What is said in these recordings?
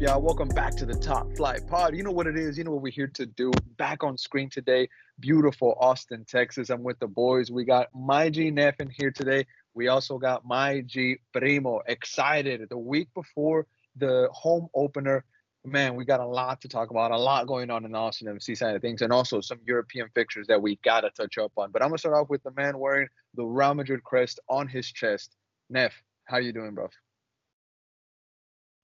Y'all? Welcome back to the Top Flight Pod. You know what it is. You know what we're here to do. Back on screen today, beautiful Austin, Texas. I'm with the boys. We got my G Neff in here today. We also got my G Primo. Excited. The week before the home opener, man, we got a lot to talk about. A lot going on in the Austin FC side of things, and also some European fixtures that we gotta touch up on. But I'm gonna start off with the man wearing the Real Madrid crest on his chest. Neff, how you doing, bro?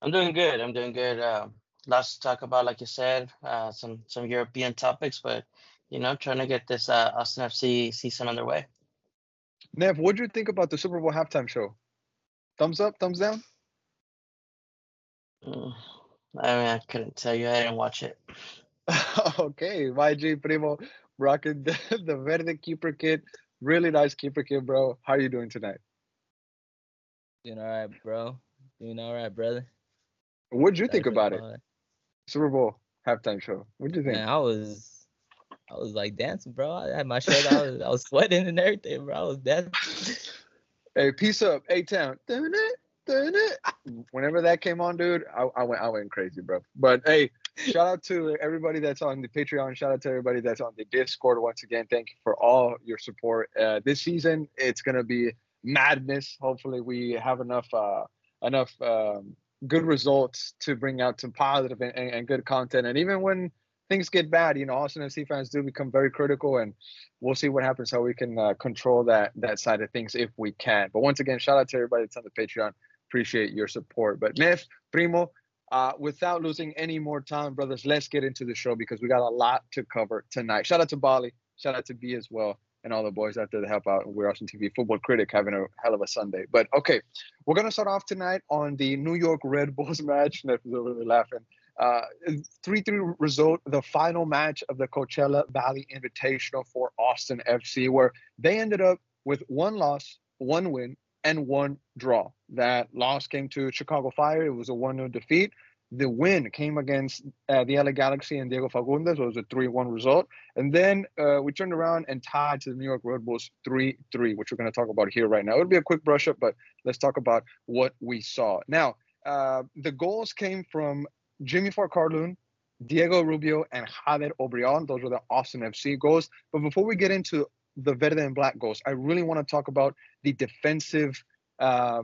I'm doing good. I'm doing good. Uh, lots to talk about, like you said, uh, some some European topics, but you know, trying to get this uh, Austin FC season underway. Nev, what do you think about the Super Bowl halftime show? Thumbs up, thumbs down? Mm, I mean, I couldn't tell you. I didn't watch it. okay, YG Primo rocking the, the Verde keeper kit. Really nice keeper kit, bro. How are you doing tonight? Doing all right, bro. Doing all right, brother. What'd you think about it? Super Bowl halftime show. What'd you think? Man, I was, I was like dancing, bro. I had my shirt. I was, I was sweating and everything, bro. I was dancing. Hey, peace up, A Town. It. It. Whenever that came on, dude, I, I went, I went crazy, bro. But hey, shout out to everybody that's on the Patreon. Shout out to everybody that's on the Discord. Once again, thank you for all your support. Uh, this season, it's gonna be madness. Hopefully, we have enough, uh, enough. Um, good results to bring out some positive and, and, good content. And even when things get bad, you know, Austin FC fans do become very critical, and we'll see what happens. How we can uh, control that that side of things if we can. But once again, shout out to everybody that's on the Patreon. Appreciate your support. But Neff, Primo, uh, without losing any more time, brothers, let's get into the show because we got a lot to cover tonight. Shout out to Bali. Shout out to B as well and all the boys out there to help out. We're Austin TV Football Critic having a hell of a Sunday. But okay, we're gonna start off tonight on the New York Red Bulls match. Neff is laughing. Uh, 3-3 result, the final match of the Coachella Valley Invitational for Austin FC, where they ended up with one loss, one win, and one draw. That loss came to Chicago Fire. It was a 1-0 defeat. The win came against uh, the LA Galaxy and Diego Fagundez. So it was a 3 1 result. And then uh, we turned around and tied to the New York Red Bulls 3 3, which we're going to talk about here right now. It'll be a quick brush up, but let's talk about what we saw. Now, uh, the goals came from Jimmy Farkarlun, Diego Rubio, and Jader Obrian. Those were the Austin FC goals. But before we get into the Verde and Black goals, I really want to talk about the defensive. Uh,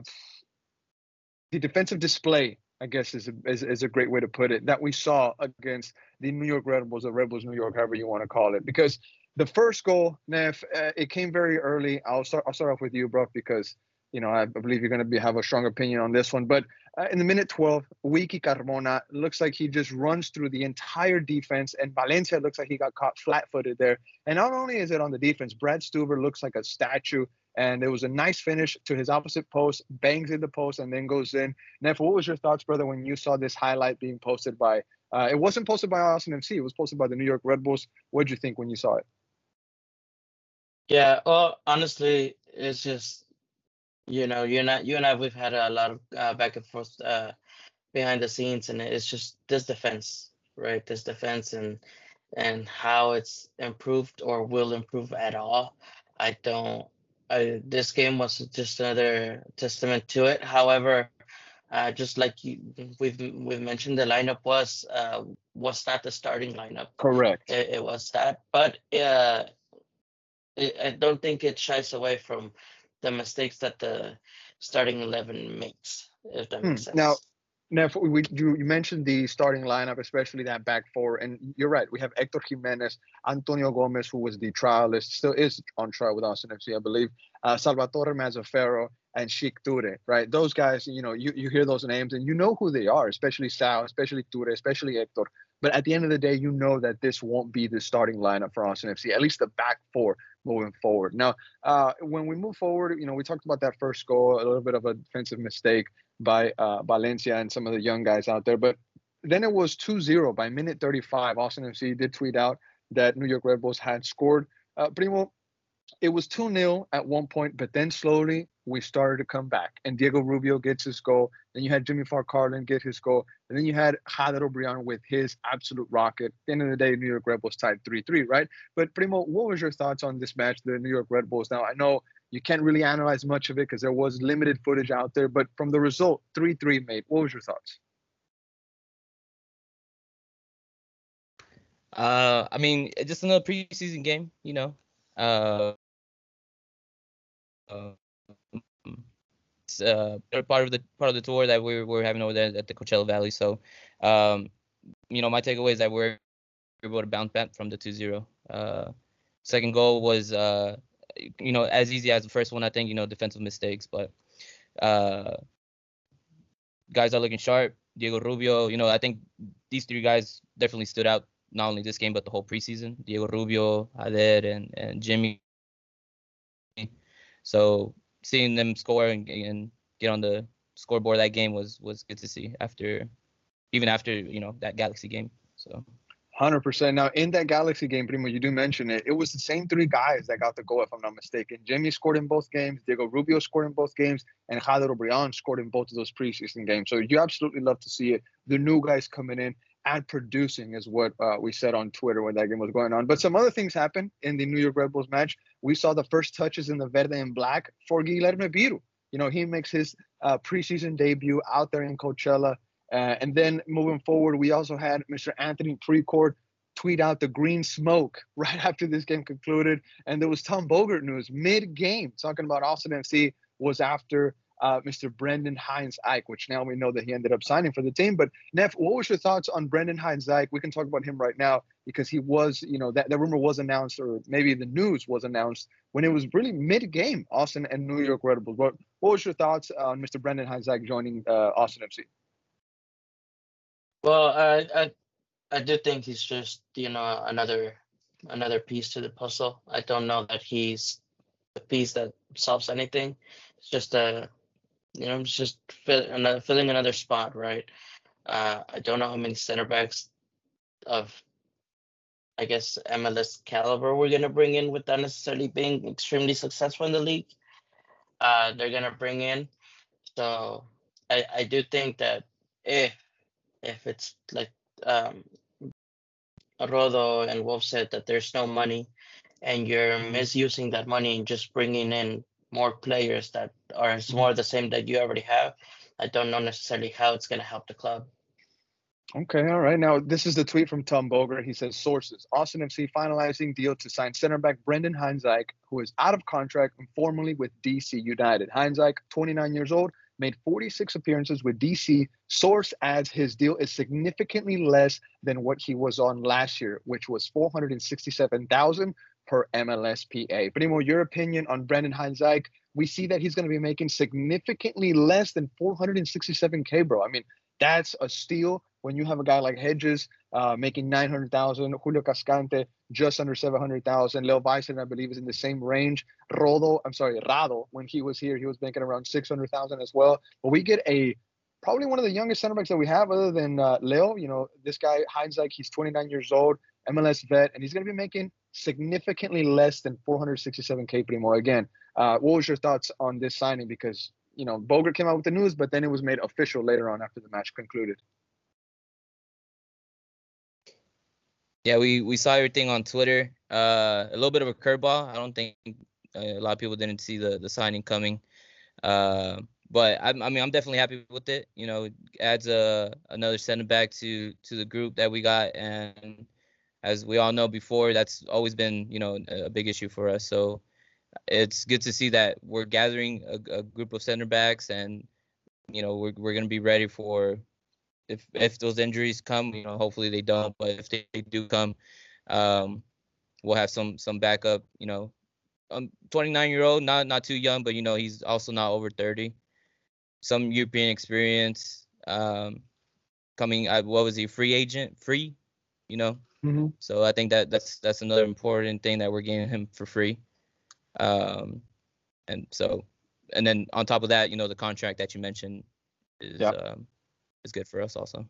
the defensive display I guess is a, is, is a great way to put it, that we saw against the New York Red Bulls, the Red Bulls New York, however you want to call it. Because the first goal, Neff, uh, it came very early. I'll start. I'll start off with you, bro, because you know I believe you're going to be have a strong opinion on this one. But uh, in the minute 12, Wiki Carmona looks like he just runs through the entire defense, and Valencia looks like he got caught flat-footed there. And not only is it on the defense, Brad Stuver looks like a statue and it was a nice finish to his opposite post, bangs in the post, and then goes in. Neff, what was your thoughts, brother, when you saw this highlight being posted by? Uh, it wasn't posted by Austin FC. It was posted by the New York Red Bulls. What did you think when you saw it? Yeah, well, honestly, it's just you know, you and I, you and I, we've had a lot of uh, back and forth uh, behind the scenes, and it's just this defense, right? This defense and and how it's improved or will improve at all. I don't I, this game was just another testament to it. However, uh, just like you, we've we've mentioned, the lineup was uh, was not the starting lineup. Correct. It, it was that, but uh, it, I don't think it shies away from the mistakes that the starting eleven makes. If that makes hmm. sense. Now, now, we, you, you mentioned the starting lineup, especially that back four, and you're right. We have Hector Jimenez, Antonio Gomez, who was the trialist, still is on trial with Austin FC, I believe, uh, Salvatore Mazzaferro, and Sheik Toure, right? Those guys, you know, you, you hear those names and you know who they are, especially Sal, especially Toure, especially Hector. But at the end of the day, you know that this won't be the starting lineup for Austin FC, at least the back four moving forward. Now, uh, when we move forward, you know, we talked about that first goal, a little bit of a defensive mistake by uh, Valencia and some of the young guys out there. But then it was 2-0 by minute 35. Austin FC did tweet out that New York Red Bulls had scored. Uh, Primo, it was 2-0 at one point, but then slowly we started to come back. And Diego Rubio gets his goal. Then you had Jimmy Farkarlun get his goal. And then you had Jader Obrian with his absolute rocket. At the end of the day, New York Red Bulls tied 3-3, right? But Primo, what was your thoughts on this match, the New York Red Bulls? Now, I know you can't really analyze much of it because there was limited footage out there. But from the result, 3 3 made, what was your thoughts? Uh, I mean, just another preseason game, you know. Uh, um, it's uh, part of the part of the tour that we were having over there at the Coachella Valley. So, um, you know, my takeaway is that we're able to bounce back from the 2-0. Uh, second goal was uh, you know, as easy as the first one. I think you know, defensive mistakes, but uh, guys are looking sharp. Diego Rubio, you know, I think these three guys definitely stood out not only this game but the whole preseason. Diego Rubio, Hader, and and Jimmy. So seeing them score and, and get on the scoreboard that game was was good to see after even after you know that Galaxy game. So. Hundred percent. Now in that Galaxy game, Primo, you do mention it. It was the same three guys that got the goal, if I'm not mistaken. Jimmy scored in both games. Diego Rubio scored in both games, and Hader Obrian scored in both of those preseason games. So you absolutely love to see it. The new guys coming in and producing is what uh, we said on Twitter when that game was going on. But some other things happened in the New York Red Bulls match. We saw the first touches in the verde and black for Guillermo Biro. You know, he makes his uh, preseason debut out there in Coachella. Uh, and then moving forward, we also had Mr. Anthony Precourt tweet out the green smoke right after this game concluded. And there was Tom Bogert news mid game talking about Austin FC was after uh, Mr. Brendan Hines Ike, which now we know that he ended up signing for the team. But Neff, what was your thoughts on Brendan Hines Ike? We can talk about him right now because he was, you know, that the rumor was announced, or maybe the news was announced when it was really mid game, Austin and New York Red Bulls. What, what was your thoughts on Mr. Brendan Hines Ike joining uh, Austin FC? Well, I, I I do think he's just you know another another piece to the puzzle. I don't know that he's the piece that solves anything. It's just a you know it's just fill, another, filling another spot, right? Uh, I don't know how many center backs of I guess MLS caliber we're gonna bring in without necessarily being extremely successful in the league. Uh, they're gonna bring in, so I I do think that if if it's like um, Rodo and Wolff said that there's no money and you're misusing that money and just bringing in more players that are more the same that you already have, I don't know necessarily how it's going to help the club. Okay, all right. Now, this is the tweet from Tom Bogert. He says, Sources Austin FC finalizing deal to sign center back Brendan Hines-Ike, who is out of contract and formerly with DC United. Hines-Ike, 29 years old, made 46 appearances with DC. Source adds his deal is significantly less than what he was on last year, which was 467,000 per MLSPA. But Primo, your opinion on Brendan Hines-Ike? We see that he's going to be making significantly less than 467k, bro. I mean, that's a steal when you have a guy like Hedges uh, making 900,000, Julio Cascante just under 700,000, Leo Bison, I believe, is in the same range. Rodo, I'm sorry, Rado, when he was here, he was making around 600,000 as well. But we get a probably one of the youngest center backs that we have, other than uh, Leo. You know, this guy Hines-Ike, he's 29 years old, MLS vet, and he's going to be making significantly less than 467k primo. Again, uh, what was your thoughts on this signing? Because you know, Bogert came out with the news, but then it was made official later on after the match concluded. Yeah, we we saw everything on Twitter. Uh, a little bit of a curveball. I don't think uh, a lot of people didn't see the the signing coming. Uh, but I, I mean, I'm definitely happy with it. You know, it adds a another center back to to the group that we got, and as we all know before, that's always been you know a big issue for us. So it's good to see that we're gathering a, a group of center backs, and you know we're we're gonna be ready for if if those injuries come, you know, hopefully they don't, but if they, do come, um, we'll have some some backup. You know, um, 29 year old, not not too young, but you know he's also not over 30. Some European experience. Um, coming, uh, what was he? Free agent, free. You know. Mm-hmm. So I think that that's that's another important thing that we're getting him for free. Um, and so, and then on top of that, you know, the contract that you mentioned is Yeah. um, is good for us also.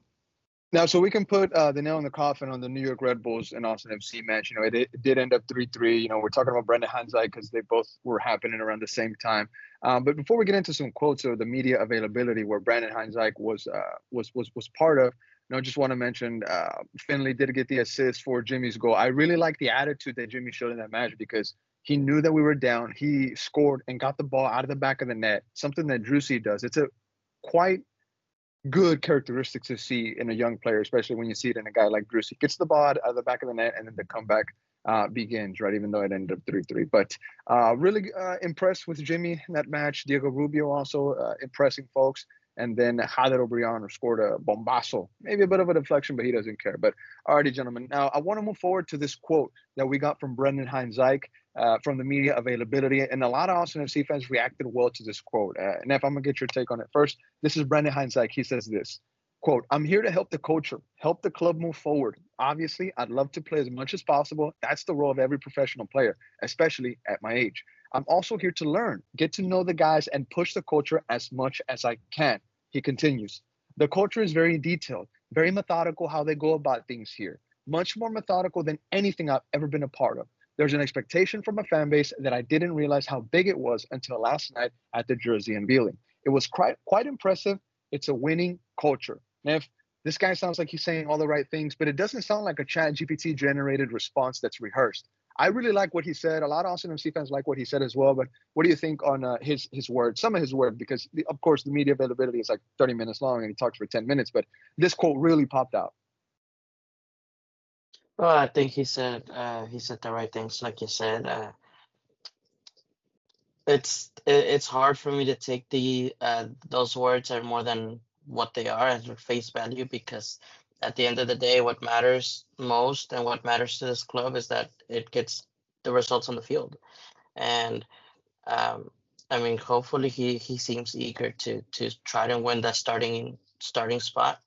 Now, so we can put uh, the nail in the coffin on the New York Red Bulls and Austin FC match. You know, it, it did end up 3 3. You know, we're talking about Brendan Hanzai because they both were happening around the same time. Um, but before we get into some quotes of the media availability where Brendan Hines-Ike was uh, was was was part of, you know, I just want to mention uh, Finlay did get the assist for Jimmy's goal. I really like the attitude that Jimmy showed in that match because he knew that we were down. He scored and got the ball out of the back of the net, something that Driussi does. It's a quite good characteristics to see in a young player, especially when you see it in a guy like Bruce. He gets the ball out of the back of the net, and then the comeback uh, begins, right? Even though it ended up 3 3. But uh, really uh, impressed with Jimmy in that match. Diego Rubio also uh, impressing folks. And then Jader Obriano scored a bombazo, maybe a bit of a deflection, but he doesn't care. But alrighty, gentlemen. Now I want to move forward to this quote that we got from Brendan Hines-Ike uh, from the media availability, and a lot of Austin FC fans reacted well to this quote. Uh, and if I'm gonna get your take on it first, this is Brendan Hines-Ike. He says this quote i'm here to help the culture help the club move forward obviously i'd love to play as much as possible that's the role of every professional player especially at my age i'm also here to learn get to know the guys and push the culture as much as i can he continues. The culture is very detailed very methodical how they go about things here much more methodical than anything i've ever been a part of. There's an expectation from a fan base that i didn't realize how big it was until last night at the jersey unveiling it was quite quite impressive. It's a winning culture. If this guy sounds like he's saying all the right things, but it doesn't sound like a chat GPT generated response that's rehearsed. I really like what he said. A lot of Austin FC fans like what he said as well. But what do you think on uh, his his words? Some of his words, because the, of course the media availability is like 30 minutes long and he talks for 10 minutes. But this quote really popped out. Well, I think he said uh, he said the right things, like you said. Uh, it's it's hard for me to take the uh, those words are more than what they are at face value because at the end of the day what matters most and what matters to this club is that it gets the results on the field. And um, i mean hopefully he he seems eager to to try to win that starting starting spot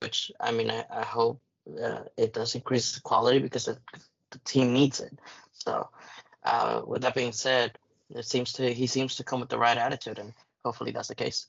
which i mean i, I hope uh, it does increase the quality because the, the team needs it. So uh, with that being said it seems to he seems to come with the right attitude and hopefully that's the case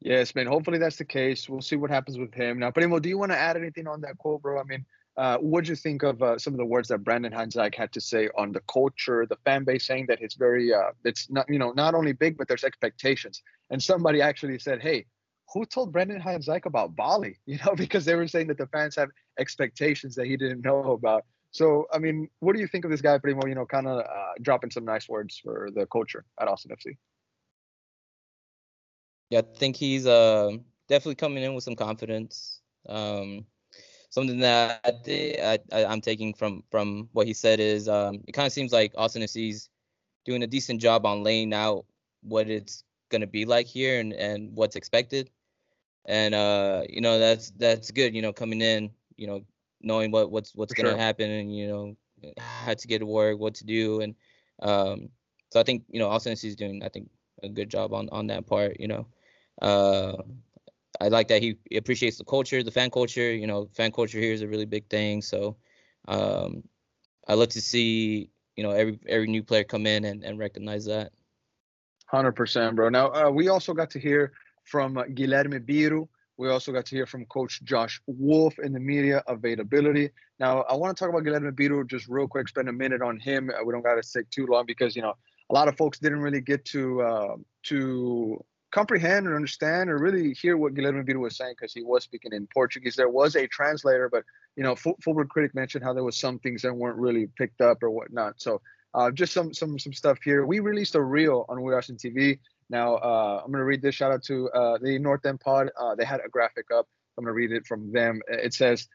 Yes, man. Hopefully that's the case. We'll see what happens with him. Now, Primo, do you want to add anything on that quote, bro? I mean, uh, what do you think of uh, some of the words that Brendan Hines-Ike had to say on the culture, the fan base, saying that it's very, uh, it's not, you know, not only big, but there's expectations. And somebody actually said, "Hey, who told Brendan Hines-Ike about Bali?" You know, because they were saying that the fans have expectations that he didn't know about. So, I mean, what do you think of this guy, Primo? You know, kind of uh, dropping some nice words for the culture at Austin FC. Yeah, I think he's uh, definitely coming in with some confidence. Um, something that I, I, I'm taking from from what he said is um, it kind of seems like Austin FC's doing a decent job on laying out what it's gonna be like here and, and what's expected. And uh, you know that's that's good. You know, coming in, you know, knowing what what's what's gonna sure. happen and you know how to get to work, what to do, and um, so I think you know Austin FC's doing I think a good job on on that part. You know. Uh, I like that he appreciates the culture, the fan culture. You know, fan culture here is a really big thing. So um, I love to see you know every every new player come in and, and recognize that. Hundred percent, bro. Now uh, we also got to hear from uh, Guilherme Biro. We also got to hear from Coach Josh Wolff in the media availability. Now I want to talk about Guilherme Biro just real quick. Spend a minute on him. We don't got to take too long because you know a lot of folks didn't really get to uh, to comprehend or understand or really hear what Guilherme Biro was saying because he was speaking in Portuguese. There was a translator, but you know, F- Critic mentioned how there was some things that weren't really picked up or whatnot. So uh, just some some some stuff here. We released a reel on We Austin TV. Now uh, I'm gonna read this. Shout out to uh, the North End Pod. Uh, they had a graphic up. I'm gonna read it from them. It says.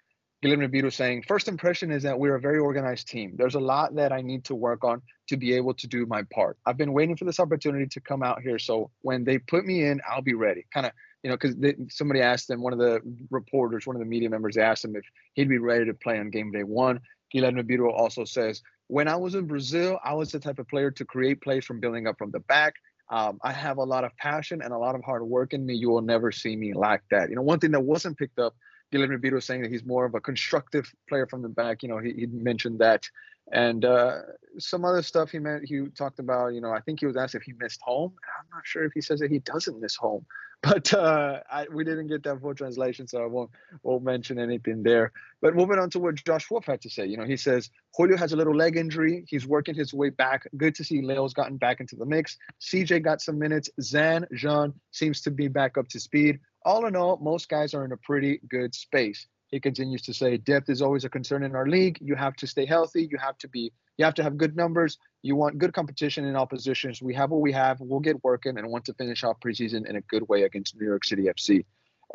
Guilherme Biro saying, first impression is that we're a very organized team. There's a lot that I need to work on to be able to do my part. I've been waiting for this opportunity to come out here. So when they put me in, I'll be ready. Kind of, you know, because somebody asked them, one of the reporters, one of the media members asked him if he'd be ready to play on game day one. Guilherme Biro also says, when I was in Brazil, I was the type of player to create plays from building up from the back. Um, I have a lot of passion and a lot of hard work in me. You will never see me like that. You know, one thing that wasn't picked up, Guilherme Biro saying that he's more of a constructive player from the back. You know, he, he mentioned that. And uh, some other stuff he meant he talked about you know i think he was asked if he missed home. I'm not sure if he says that he doesn't miss home but uh, I, we didn't get that full translation so i won't won't mention anything there. But moving on to what josh Wolff had to say you know he says julio has a little leg injury. He's working his way back. Good to see leo's gotten back into the mix. Cj got some minutes. Zan jean seems to be back up to speed all in all most guys are in a pretty good space he continues to say, depth is always a concern in our league. You have to stay healthy. You have to be You have to have good numbers. You want good competition in all positions. We have what we have. We'll get working and want to finish off preseason in a good way against New York City FC.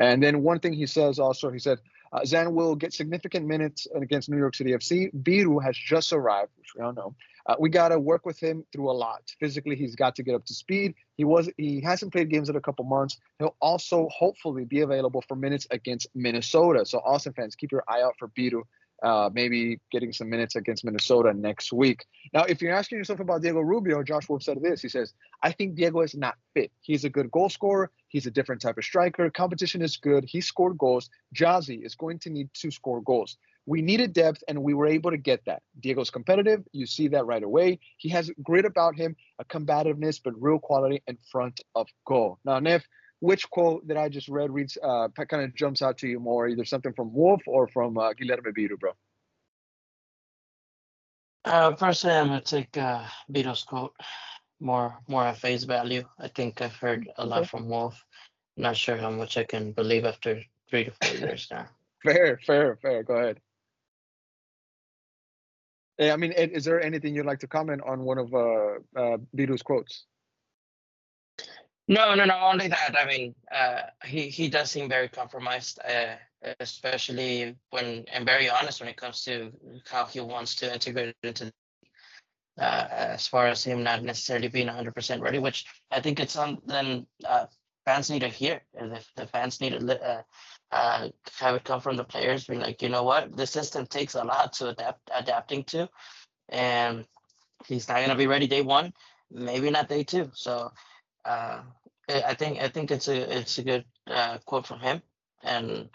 And then one thing he says also, he said, uh, Zan will get significant minutes against New York City FC. Biru has just arrived, which we all know. Uh, we got to work with him through a lot. Physically, he's got to get up to speed. He was he hasn't played games in a couple months. He'll also hopefully be available for minutes against Minnesota. So, Austin fans, keep your eye out for Biru uh, maybe getting some minutes against Minnesota next week. Now, if you're asking yourself about Diego Rubio, Josh Wolff said this. He says, I think Diego is not fit. He's a good goal scorer. He's a different type of striker. Competition is good. He scored goals. Gyasi is going to need to score goals. We needed depth, and we were able to get that. Diego's competitive. You see that right away. He has grit about him, a combativeness, but real quality in front of goal. Now, Neff, which quote that I just read reads uh, kind of jumps out to you more, either something from Wolff or from uh, Guilherme Biru, bro? Uh, personally, I'm gonna take uh, Biru's quote more more at face value. I think I've heard a lot from Wolff. I'm not sure how much I can believe after three to four years now. Fair, fair, fair. Go ahead. Yeah, I mean, is there anything you'd like to comment on one of uh, uh, Biru's quotes? No, no, no. Only that. I mean, uh, he he does seem very compromised, uh, especially when and very honest when it comes to how he wants to integrate into. Uh, as far as him not necessarily being 100% ready, which I think it's something uh, fans need to hear. If the fans need to uh, uh, have it come from the players, being like, you know what, the system takes a lot to adapt adapting to, and he's not gonna be ready day one, maybe not day two. So uh, I think I think it's a it's a good uh, quote from him, and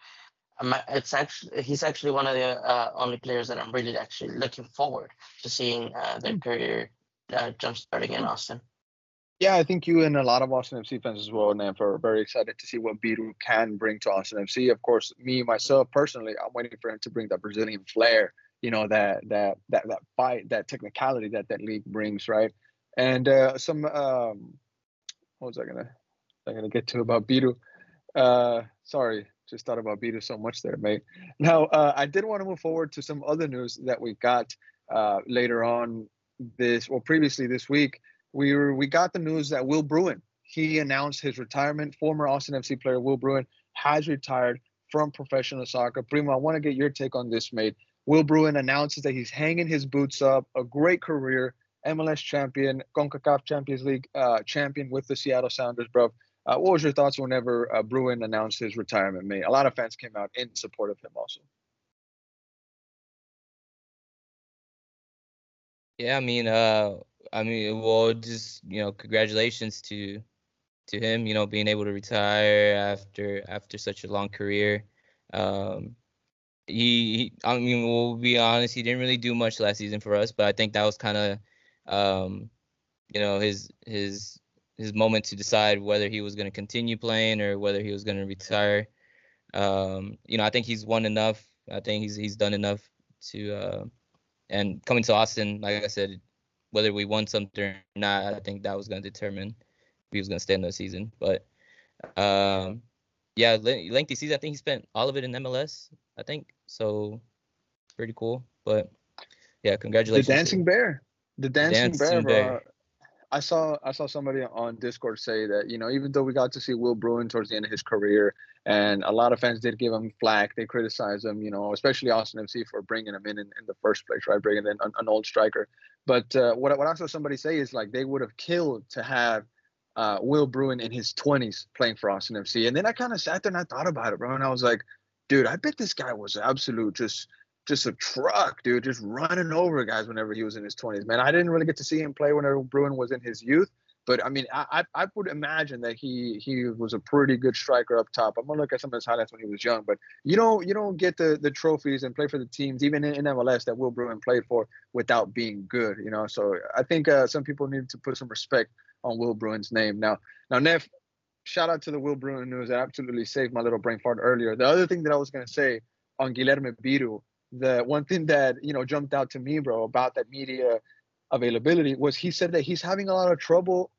it's actually he's actually one of the uh, only players that I'm really actually looking forward to seeing uh, their hmm. career uh, jump starting in Austin. Yeah, I think you and a lot of Austin FC fans as well, Nam, are very excited to see what Biru can bring to Austin FC. Of course, me myself personally, I'm waiting for him to bring that Brazilian flair, you know, that that that that fight, that technicality that that league brings, right? And uh, some um, what was I gonna I'm gonna get to about Biru. Uh, sorry, just thought about Biru so much there, mate. Now, uh, I did want to move forward to some other news that we got uh, later on this, well, previously this week. We were, we got the news that Will Bruin he announced his retirement. Former Austin FC player Will Bruin has retired from professional soccer. Primo, I want to get your take on this, mate. Will Bruin announces that he's hanging his boots up. A great career, MLS champion, CONCACAF Champions League uh, champion with the Seattle Sounders, bro. Uh, what was your thoughts whenever uh, Bruin announced his retirement? Mate, a lot of fans came out in support of him also. Yeah, I mean, uh, I mean, well, just you know, congratulations to to him. You know, being able to retire after after such a long career. Um, he, he, I mean, we'll be honest, he didn't really do much last season for us, but I think that was kind of, um, you know, his his his moment to decide whether he was going to continue playing or whether he was going to retire. Um, you know, I think he's won enough. I think he's he's done enough to uh, and coming to Austin, like I said, whether we won something or not, I think that was going to determine if he was going to stay in the season. But um, yeah, lengthy season. I think he spent all of it in MLS. I think so. Pretty cool. But yeah, congratulations. The dancing bear. The dancing, dancing bear, bear. I saw I saw somebody on Discord say that you know even though we got to see Will Bruin towards the end of his career, and a lot of fans did give him flack, they criticized him, you know, especially Austin FC for bringing him in in, in the first place, right? Bringing in an, an old striker. But uh, what what I saw somebody say is like they would have killed to have uh, Will Bruin in his 20s playing for Austin FC, and then I kind of sat there and I thought about it, bro, and I was like, dude, I bet this guy was absolute just just a truck, dude, just running over guys whenever he was in his 20s. Man, I didn't really get to see him play whenever Bruin was in his youth, but I mean, I I would imagine that he he was a pretty good striker up top. I'm gonna look at some of his highlights when he was young, but you don't you don't get the the trophies and play for the teams even in, in MLS that Will Bruin played for without being good, you know. So I think uh, some people need to put some respect on Will Bruin's name. Now, now Neff, shout out to the Will Bruin news. That absolutely saved my little brain fart earlier. The other thing that I was gonna say on Guilherme Biru the one thing that you know jumped out to me, bro, about that media availability was he said that he's having a lot of trouble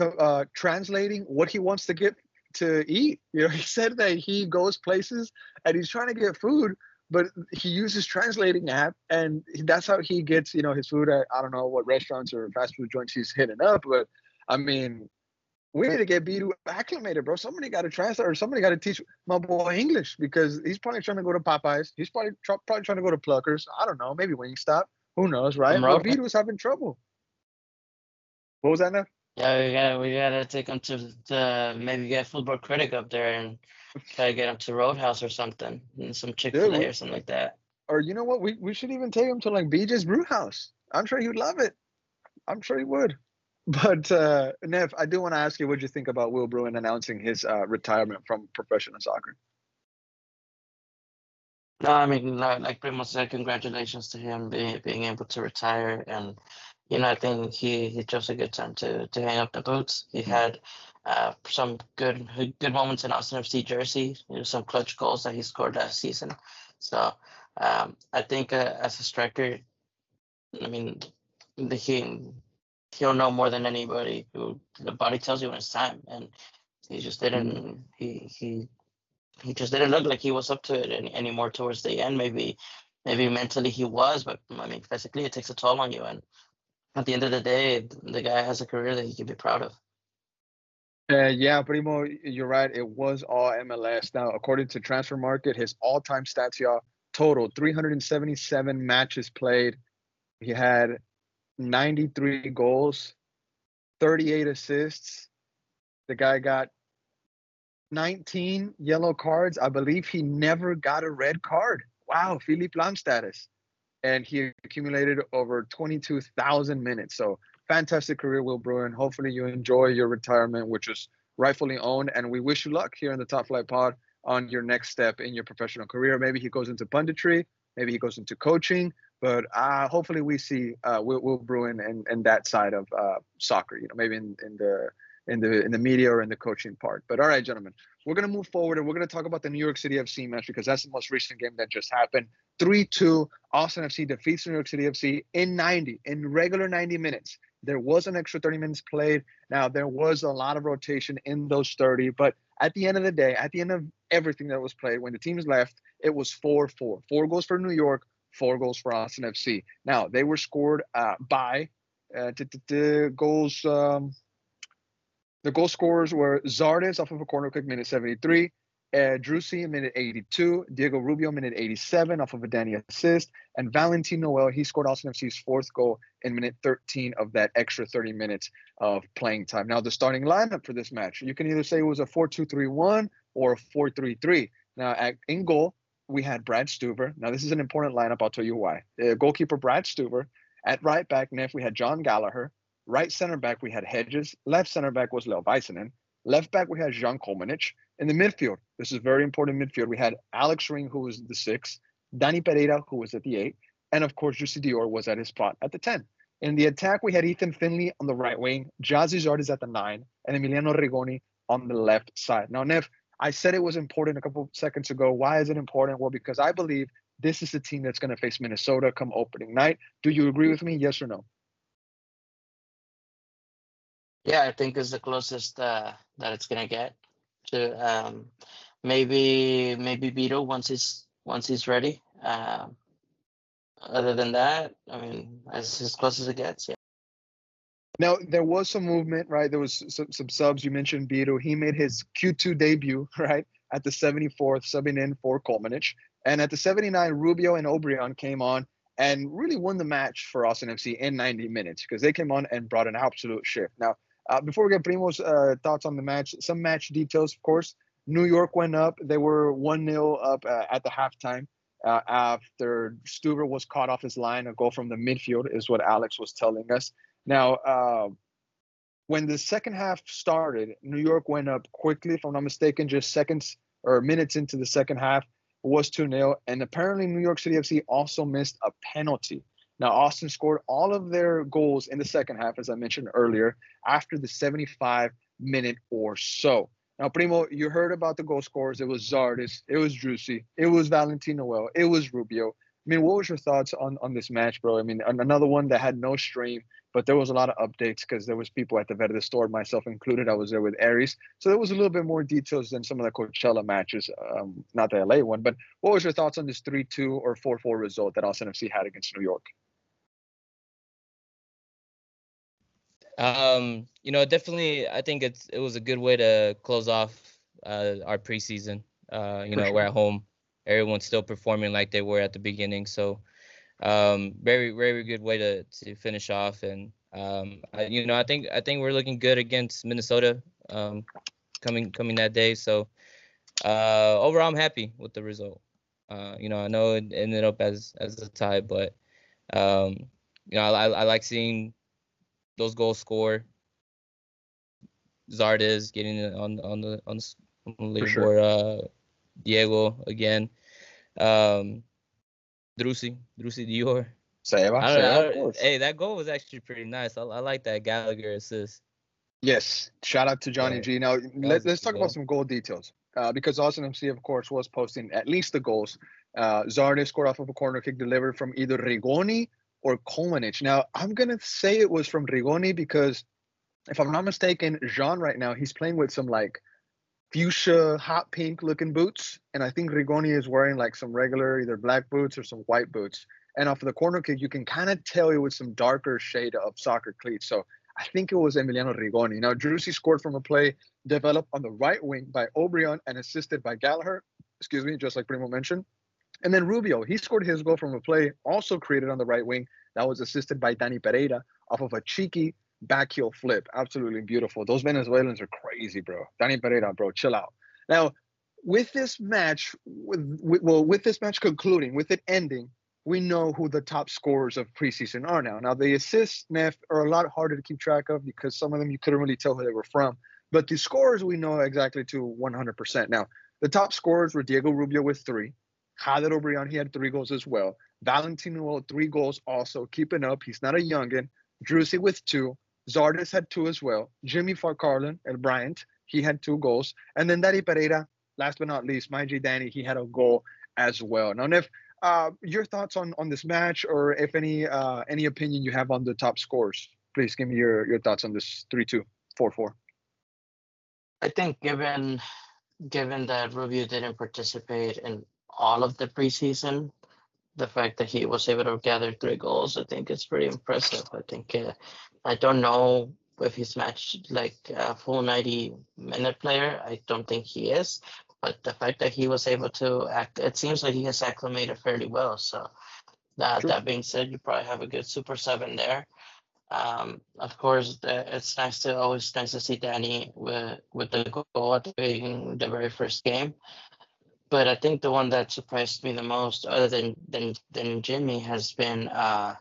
uh, translating what he wants to get to eat. You know, he said that he goes places and he's trying to get food, but he uses translating app, and that's how he gets you know his food at I don't know what restaurants or fast food joints he's hitting up, but I mean. We need to get Bedu acclimated, bro. Somebody got to translate, or somebody got to teach my boy English because he's probably trying to go to Popeyes. He's probably tr- probably trying to go to Pluckers. I don't know, maybe Wingstop. Who knows, right? But Bedu's having trouble. What was that now? Yeah, we gotta we gotta take him to, to maybe get football critic up there and try to get him to Roadhouse or something, and some Chick Fil A or something like that. Or you know what? We we should even take him to like BJ's Brew House. I'm sure he would love it. I'm sure he would. But uh Nev, I do want to ask you what you think about Will Bruin announcing his uh, retirement from professional soccer. No, I mean, like, like Primo said, congratulations to him being being able to retire, and you know, I think he he chose a good time to to hang up the boots. He had uh, some good good moments in Austin FC jersey. You know, some clutch goals that he scored last season. So um, I think uh, as a striker, I mean, the, he he'll know more than anybody. Who the body tells you when it's time, and he just didn't. He he he just didn't look like he was up to it any, anymore towards the end. Maybe maybe mentally he was, but I mean physically it takes a toll on you. And at the end of the day, the guy has a career that he can be proud of. Uh, yeah, Primo, you're right. It was all MLS. Now, according to Transfermarkt, his all-time stats, y'all, total 377 matches played. He had 93 goals, 38 assists. The guy got 19 yellow cards. I believe he never got a red card. Wow, Philipp Lahm status. And he accumulated over 22,000 minutes. So fantastic career, Will Bruin. Hopefully you enjoy your retirement, which is rightfully owned. And we wish you luck here in the Top Flight Pod on your next step in your professional career. Maybe he goes into punditry, maybe he goes into coaching, but uh, hopefully we see uh, Will, Will Bruin and, and that side of uh, soccer. You know, maybe in, in the in the in the media or in the coaching part. But all right, gentlemen, we're gonna move forward and we're gonna talk about the New York City FC match because that's the most recent game that just happened. 3-2, Austin FC defeats New York City FC in 90, in regular 90 minutes. There was an extra 30 minutes played. Now there was a lot of rotation in those 30, but at the end of the day, at the end of everything that was played, when the teams left, it was 4-4. Four goals for New York, four goals for Austin FC. Now they were scored uh, by uh, t- t- t- goals. Um, the goal scorers were Zardes off of a corner kick, minute 73. Uh, Driussi, minute 82. Diego Rubio, in minute 87, off of a Danny assist. And Valentin Noel, he scored Austin FC's fourth goal in minute 13 of that extra 30 minutes of playing time. Now, the starting lineup for this match, you can either say it was a 4 2 3 1 or a 4 3 3. Now, at, in goal, we had Brad Stuver. Now, this is an important lineup. I'll tell you why. Uh, goalkeeper Brad Stuver. At right back, Neff, we had Jon Gallagher. Right center back, we had Hedges. Left center back was Leo Väisänen. Left back, we had Jean Kolmanič. In the midfield, this is very important midfield. We had Alex Ring, who was the six, Danny Pereira, who was at the eight, and of course, Jussi Dior was at his spot at the 10. In the attack, we had Ethan Finlay on the right wing, Gyasi Zardes at the nine, and Emiliano Rigoni on the left side. Now, Neff, I said it was important a couple seconds ago. Why is it important? Well, because I believe this is the team that's going to face Minnesota come opening night. Do you agree with me? Yes or no? Yeah, I think it's the closest uh, that it's gonna get to um, maybe maybe Beto once he's once he's ready. Um, other than that, I mean, as as close as it gets. Yeah. Now there was some movement, right? There was some, some subs. You mentioned Beto. He made his Q2 debut, right, at the 74th, subbing in for Kolmanič. And at the 79, Rubio and Obrian came on and really won the match for Austin FC in 90 minutes because they came on and brought an absolute shift. Now, uh, before we get Primo's uh, thoughts on the match, some match details, of course. New York went up. They were 1 0 up uh, at the halftime uh, after Stuver was caught off his line. A goal from the midfield is what Alex was telling us. Now, uh, when the second half started, New York went up quickly, if I'm not mistaken, just seconds or minutes into the second half. Was 2 0. And apparently, New York City FC also missed a penalty. Now, Austin scored all of their goals in the second half, as I mentioned earlier, after the 75 minute or so. Now, Primo, you heard about the goal scorers. It was Zardes, it was Driussi, it was Valentin Noel, it was Rubio. I mean, what was your thoughts on on this match, bro? I mean, another one that had no stream, but there was a lot of updates because there was people at the Verde store, myself included. I was there with Aries, so there was a little bit more details than some of the Coachella matches, um, not the LA one. But what was your thoughts on this three-two or four-four result that Austin FC had against New York? Um, you know, definitely, I think it's it was a good way to close off uh, our preseason. Uh, you know, sure. we're at home, everyone's still performing like they were at the beginning, so um, very very good way to to finish off. And um, I, you know, I think I think we're looking good against Minnesota um, coming coming that day. So uh, overall, I'm happy with the result. Uh, you know, I know it ended up as as a tie, but um, you know, I, I like seeing those goals score. Zardes getting it on on the on the, on the leaderboard. Sure. Uh, Diego again. Um, Driussi, Driussi Dior. Seba, I don't, know, hey, that goal was actually pretty nice. I, I like that Gallagher assist. Yes, shout out to Johnny yeah. G. Now let, us talk goal. about some goal details uh, because Austin MC, of course, was posting at least the goals. Uh, Zardes scored off of a corner kick delivered from either Rigoni or Kolmanič. Now, I'm going to say it was from Rigoni because if I'm not mistaken, Jean right now, he's playing with some like fuchsia hot pink looking boots. And I think Rigoni is wearing like some regular either black boots or some white boots. And off of the corner kick, you can kind of tell it with some darker shade of soccer cleats. So I think it was Emiliano Rigoni. Now, Driussi scored from a play developed on the right wing by Obrian and assisted by Gallagher, excuse me, just like Primo mentioned. And then Rubio, he scored his goal from a play also created on the right wing that was assisted by Danny Pereira off of a cheeky back heel flip. Absolutely beautiful. Those Venezuelans are crazy, bro. Danny Pereira, bro, chill out. Now, with this match, with, with, well, with this match concluding, with it ending, we know who the top scorers of preseason are now. Now, the assists, Neff, are a lot harder to keep track of because some of them you couldn't really tell who they were from. But the scores we know exactly to 100%. Now, the top scorers were Diego Rubio with three, Jader Obrian, he had three goals as well. Valentino, three goals also, keeping up. He's not a youngin. Driussi with two. Zardes had two as well. Jimmy Farkarlun and Bryant, he had two goals. And then Danny Pereira, last but not least, my G Danny, he had a goal as well. Now, Neff, uh, your thoughts on on this match, or if any uh, any opinion you have on the top scores, please give me your your thoughts on this three two four four. I think given given that Rubio didn't participate in all of the preseason. The fact that he was able to gather three goals, I think it's pretty impressive. I think uh, I don't know if he's matched like a full 90 minute player. I don't think he is, but the fact that he was able to act, it seems like he has acclimated fairly well. So that that being said, you probably have a good super seven there. Um, of course, it's nice to always nice to see Danny with with the goal at the, the very first game. But I think the one that surprised me the most, other than than than Jimmy, has been uh,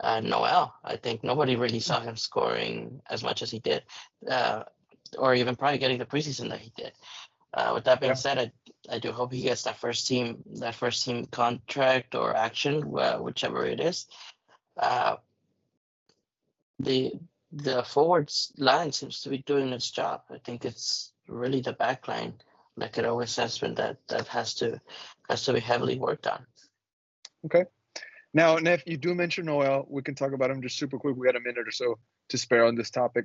uh, Noel. I think nobody really saw him scoring as much as he did, uh, or even probably getting the preseason that he did. Uh, with that being yeah. said, I, I do hope he gets that first team that first team contract or action, whichever it is. Uh, the the forwards line seems to be doing its job. I think it's really the back line like has been that that has to has to be heavily worked on. Okay. Now, Neff, you do mention Noel. We can talk about him just super quick. We got a minute or so to spare on this topic.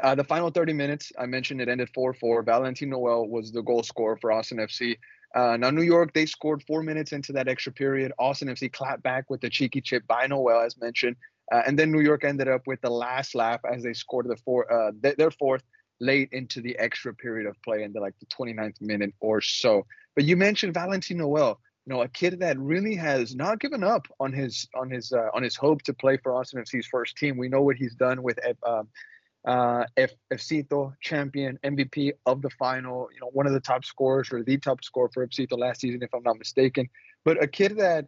Uh, the final 30 minutes, I mentioned it ended 4-4. Valentin Noel was the goal scorer for Austin FC. Uh, now, New York, they scored four minutes into that extra period. Austin FC clapped back with the cheeky chip by Noel, as mentioned. Uh, and then New York ended up with the last laugh as they scored the four, uh, th- their fourth late into the extra period of play in the like the 29th minute or so. But you mentioned Valentin Noel, you know, a kid that really has not given up on his on his uh, on his hope to play for Austin FC's first team. We know what he's done with um, uh, F- Fcito, champion, MVP of the final, you know, one of the top scorers or the top scorer for Fcito last season, if I'm not mistaken. But a kid that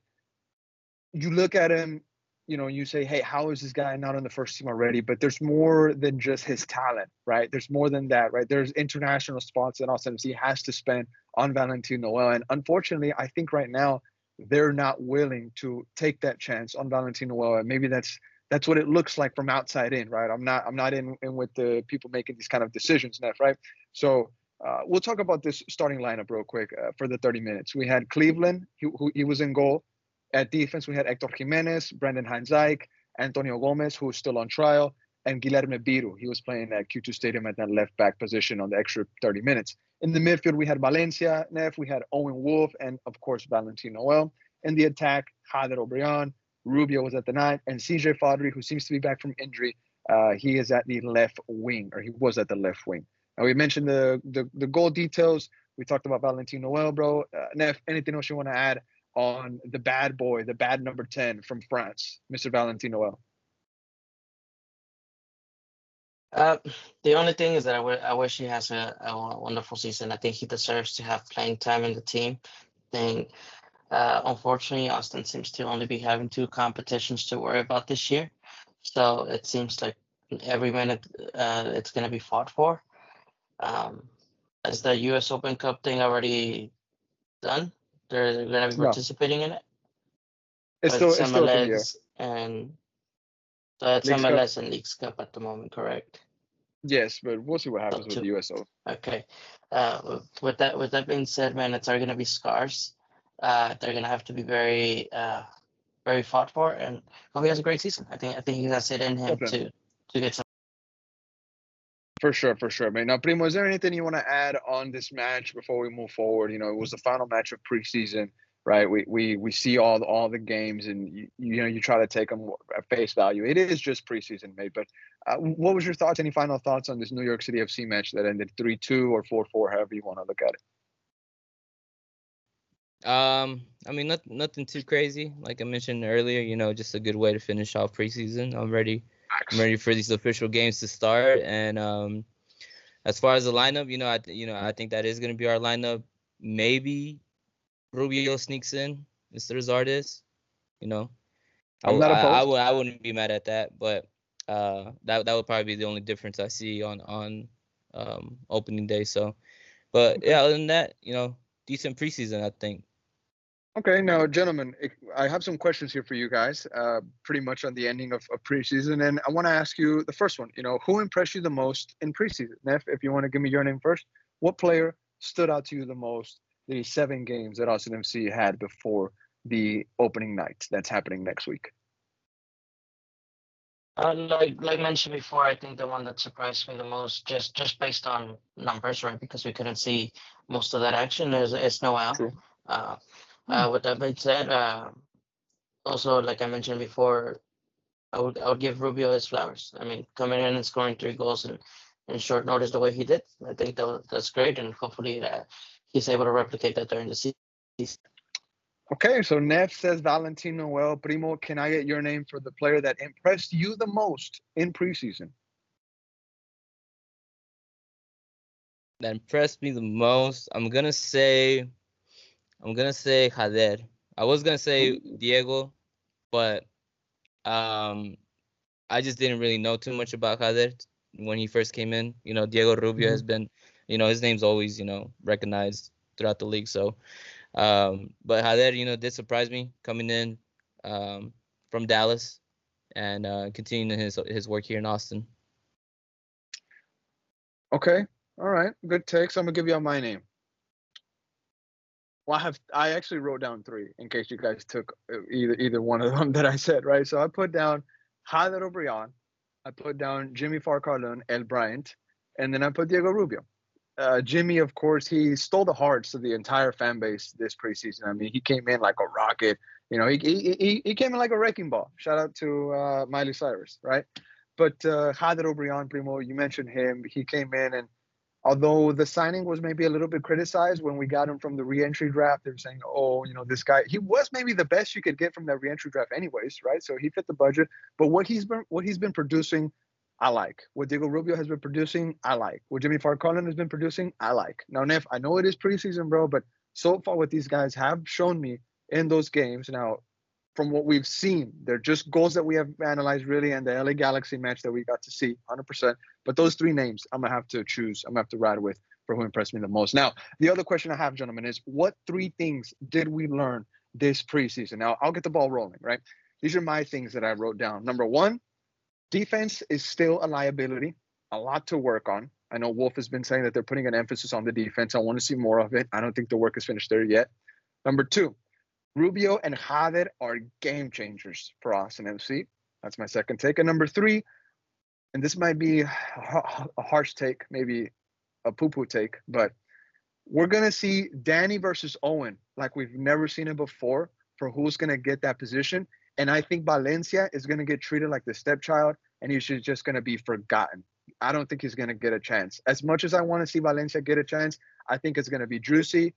you look at him you know, you say, hey, how is this guy not on the first team already? But there's more than just his talent, right? There's more than that, right? There's international spots that Austin FC has to spend on Valentin Noel. And unfortunately, I think right now they're not willing to take that chance on Valentin Noel. And maybe that's that's what it looks like from outside in, right? I'm not I'm not in, in with the people making these kind of decisions, Neff, right? So uh, we'll talk about this starting lineup real quick uh, for the 30 minutes. We had Cleveland, who, who he was in goal. At defense, we had Hector Jimenez, Brendan Hines-Ike, Antonio Gomez, who's still on trial, and Guilherme Biro. He was playing at Q2 Stadium at that left back position on the extra 30 minutes. In the midfield, we had Valencia, Nef, we had Owen Wolff, and of course, Valentin Noel. In the attack, Jader Obrian, Rubio was at the nine, and CJ Fodrey, who seems to be back from injury, uh, he is at the left wing, or he was at the left wing. Now, we mentioned the, the, the goal details. We talked about Valentin Noel, bro. Uh, Nef, anything else you want to add on the bad boy, the bad number 10 from France, Mr. Valentin Noel? Uh, the only thing is that I, w- I wish he has a, a wonderful season. I think he deserves to have playing time in the team. I think, uh, unfortunately, Austin seems to only be having two competitions to worry about this year. So it seems like every minute uh, it's going to be fought for. Um, is the U.S. Open Cup thing already done? They're going to be No. participating in it. It's still, it's still up in the air. MLS and so it's Leagues Cup. MLS and Leagues Cup at the moment, correct? Yes, but we'll see what happens with the USO. Okay. Uh, with- that with that being said, man, it's are going to be scarce. Uh, they're going to have to be very uh, very fought for, and hope he has a great season. I think I think he has it in him Definitely. to to get some. For sure, for sure, man. Now, Primo, is there anything you want to add on this match before we move forward? You know, it was the final match of preseason, right? We we we see all the, all the games, and you, you know you try to take them at face value. It is just preseason, mate. But uh, what was your thoughts? Any final thoughts on this New York City FC match that ended three two or four four, however you want to look at it? Um, I mean, not, nothing too crazy. Like I mentioned earlier, you know, just a good way to finish off preseason. I'm ready. I'm ready for these official games to start. And um, as far as the lineup, you know, I th- you know I think that is going to be our lineup. Maybe Rubio sneaks in Mr. Zardes. You know, I, I'm not I, I, opposed. would I wouldn't be mad at that, but uh, that that would probably be the only difference I see on on um, opening day. So, but yeah, other than that, you know, decent preseason, I think. Okay, now, gentlemen, I have some questions here for you guys, uh, pretty much on the ending of, of preseason. And I want to ask you the first one, you know, who impressed you the most in preseason? Nef, if you want to give me your name first, what player stood out to you the most the seven games that Austin FC had before the opening night that's happening next week? Uh, like like mentioned before, I think the one that surprised me the most, just just based on numbers, right? Because we couldn't see most of that action, is is Noel. True. Uh, uh, with that being said, uh, also like I mentioned before, I would I would give Rubio his flowers. I mean, coming in and scoring three goals in, in short notice the way he did, I think that was, that's great, and hopefully uh, he's able to replicate that during the season. Okay, so Nef says Valentino Noel. Primo, can I get your name for the player that impressed you the most in preseason? that impressed me the most, I'm gonna say, I'm gonna say Jader. I was gonna say Diego, but um, I just didn't really know too much about Jader when he first came in. You know, Diego Rubio has been, you know, his name's always, you know, recognized throughout the league. So, um, but Jader, you know, did surprise me coming in um, from Dallas and uh, continuing his his work here in Austin. Okay. All right. Good takes. I'm gonna give you all my name. Well, I have I actually wrote down three in case you guys took uh, either either one of them that I said, right? So I put down Jader Obrian, I put down Jimmy Farkarlun, El Bryant, and then I put Diego Rubio. Uh, Jimmy, of course, he stole the hearts of the entire fan base this preseason. I mean, he came in like a rocket. You know, he he he, came in like a wrecking ball. Shout out to uh, Miley Cyrus, right? But uh, Jader Obrian, Primo, you mentioned him. He came in and although the signing was maybe a little bit criticized when we got him from the reentry draft, they were saying, "Oh, you know, this guy, he was maybe the best you could get from that reentry draft, anyways, right?" So he fit the budget. But what he's been what he's been producing, I like. What Diego Rubio has been producing, I like. What Jimmy Farkarlun has been producing, I like. Now, Nef, I know it is preseason, bro, but so far what these guys have shown me in those games now. From what we've seen, they're just goals that we have analyzed really, and the LA Galaxy match that we got to see, 100%. But those three names, I'm gonna have to choose. I'm gonna have to ride with for who impressed me the most. Now, the other question I have, gentlemen, is what three things did we learn this preseason? Now, I'll get the ball rolling. Right, these are my things that I wrote down. Number one, defense is still a liability, a lot to work on. I know Wolff has been saying that they're putting an emphasis on the defense. I want to see more of it. I don't think the work is finished there yet. Number two, Rubio and Jader are game changers for Austin FC. That's my second take. And number three, and this might be a harsh take, maybe a poo poo take, but we're going to see Danny versus Owen like we've never seen it before for who's going to get that position. And I think Valencia is going to get treated like the stepchild and he's just going to be forgotten. I don't think he's going to get a chance. As much as I want to see Valencia get a chance, I think it's going to be Driussi,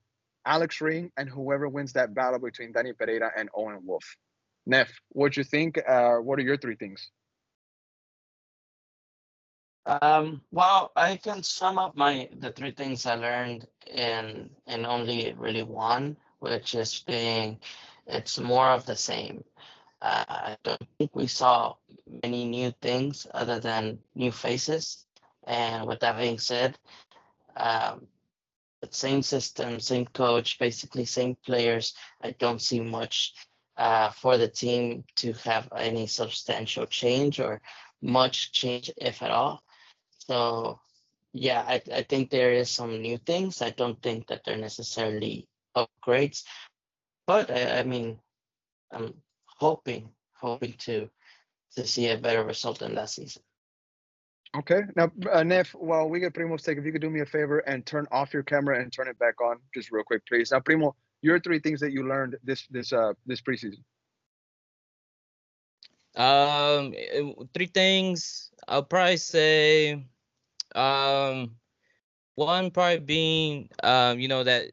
Alex Ring, and whoever wins that battle between Danny Pereira and Owen Wolff. Nef, what do you think? Uh, what are your three things? Um, well, I can sum up my the three things I learned in in only really one, which is being it's more of the same. Uh, I don't think we saw many new things other than new faces. And with that being said, um, same system, same coach, basically same players. I don't see much uh, for the team to have any substantial change or much change, if at all. So, yeah, I, I think there is some new things. I don't think that they're necessarily upgrades, but I, I mean, I'm hoping, hoping to to see a better result than last season. Okay. Now, uh, Nef, while we get Primo's take, if you could do me a favor and turn off your camera and turn it back on, just real quick, please. Now, Primo, your three things that you learned this this uh this preseason. Um, three things. I'll probably say, um, one probably being, um, you know that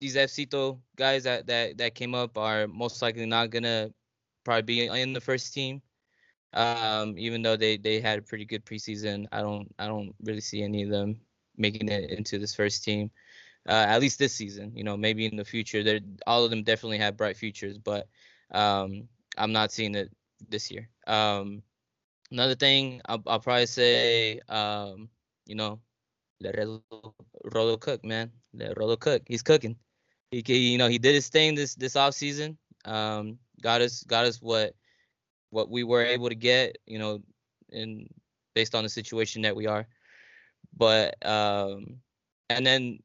these FCito guys that that that came up are most likely not gonna probably be in the first team. Um, even though they they had a pretty good preseason, I don't I don't really see any of them making it into this first team. Uh, at least this season, you know, maybe in the future, they all of them definitely have bright futures, but um, I'm not seeing it this year. Um, another thing, I'll, I'll probably say, um, you know, Rolo cook, man. Rolo cook. He's cooking. He, you know, he did his thing this this off season. Um, got us got us what what we were able to get, you know, and based on the situation that we are. But um, and then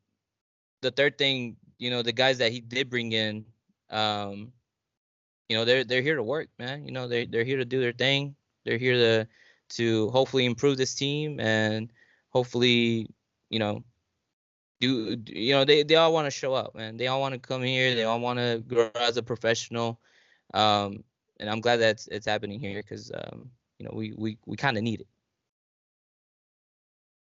the third thing, you know, the guys that he did bring in, um, you know, they're they're here to work, man. You know, they they're here to do their thing. They're here to to hopefully improve this team and hopefully, you know, do you know they they all want to show up, man. They all want to come here. They all want to grow as a professional. Um, and I'm glad that it's, happening here because um, you know we we we kind of need it.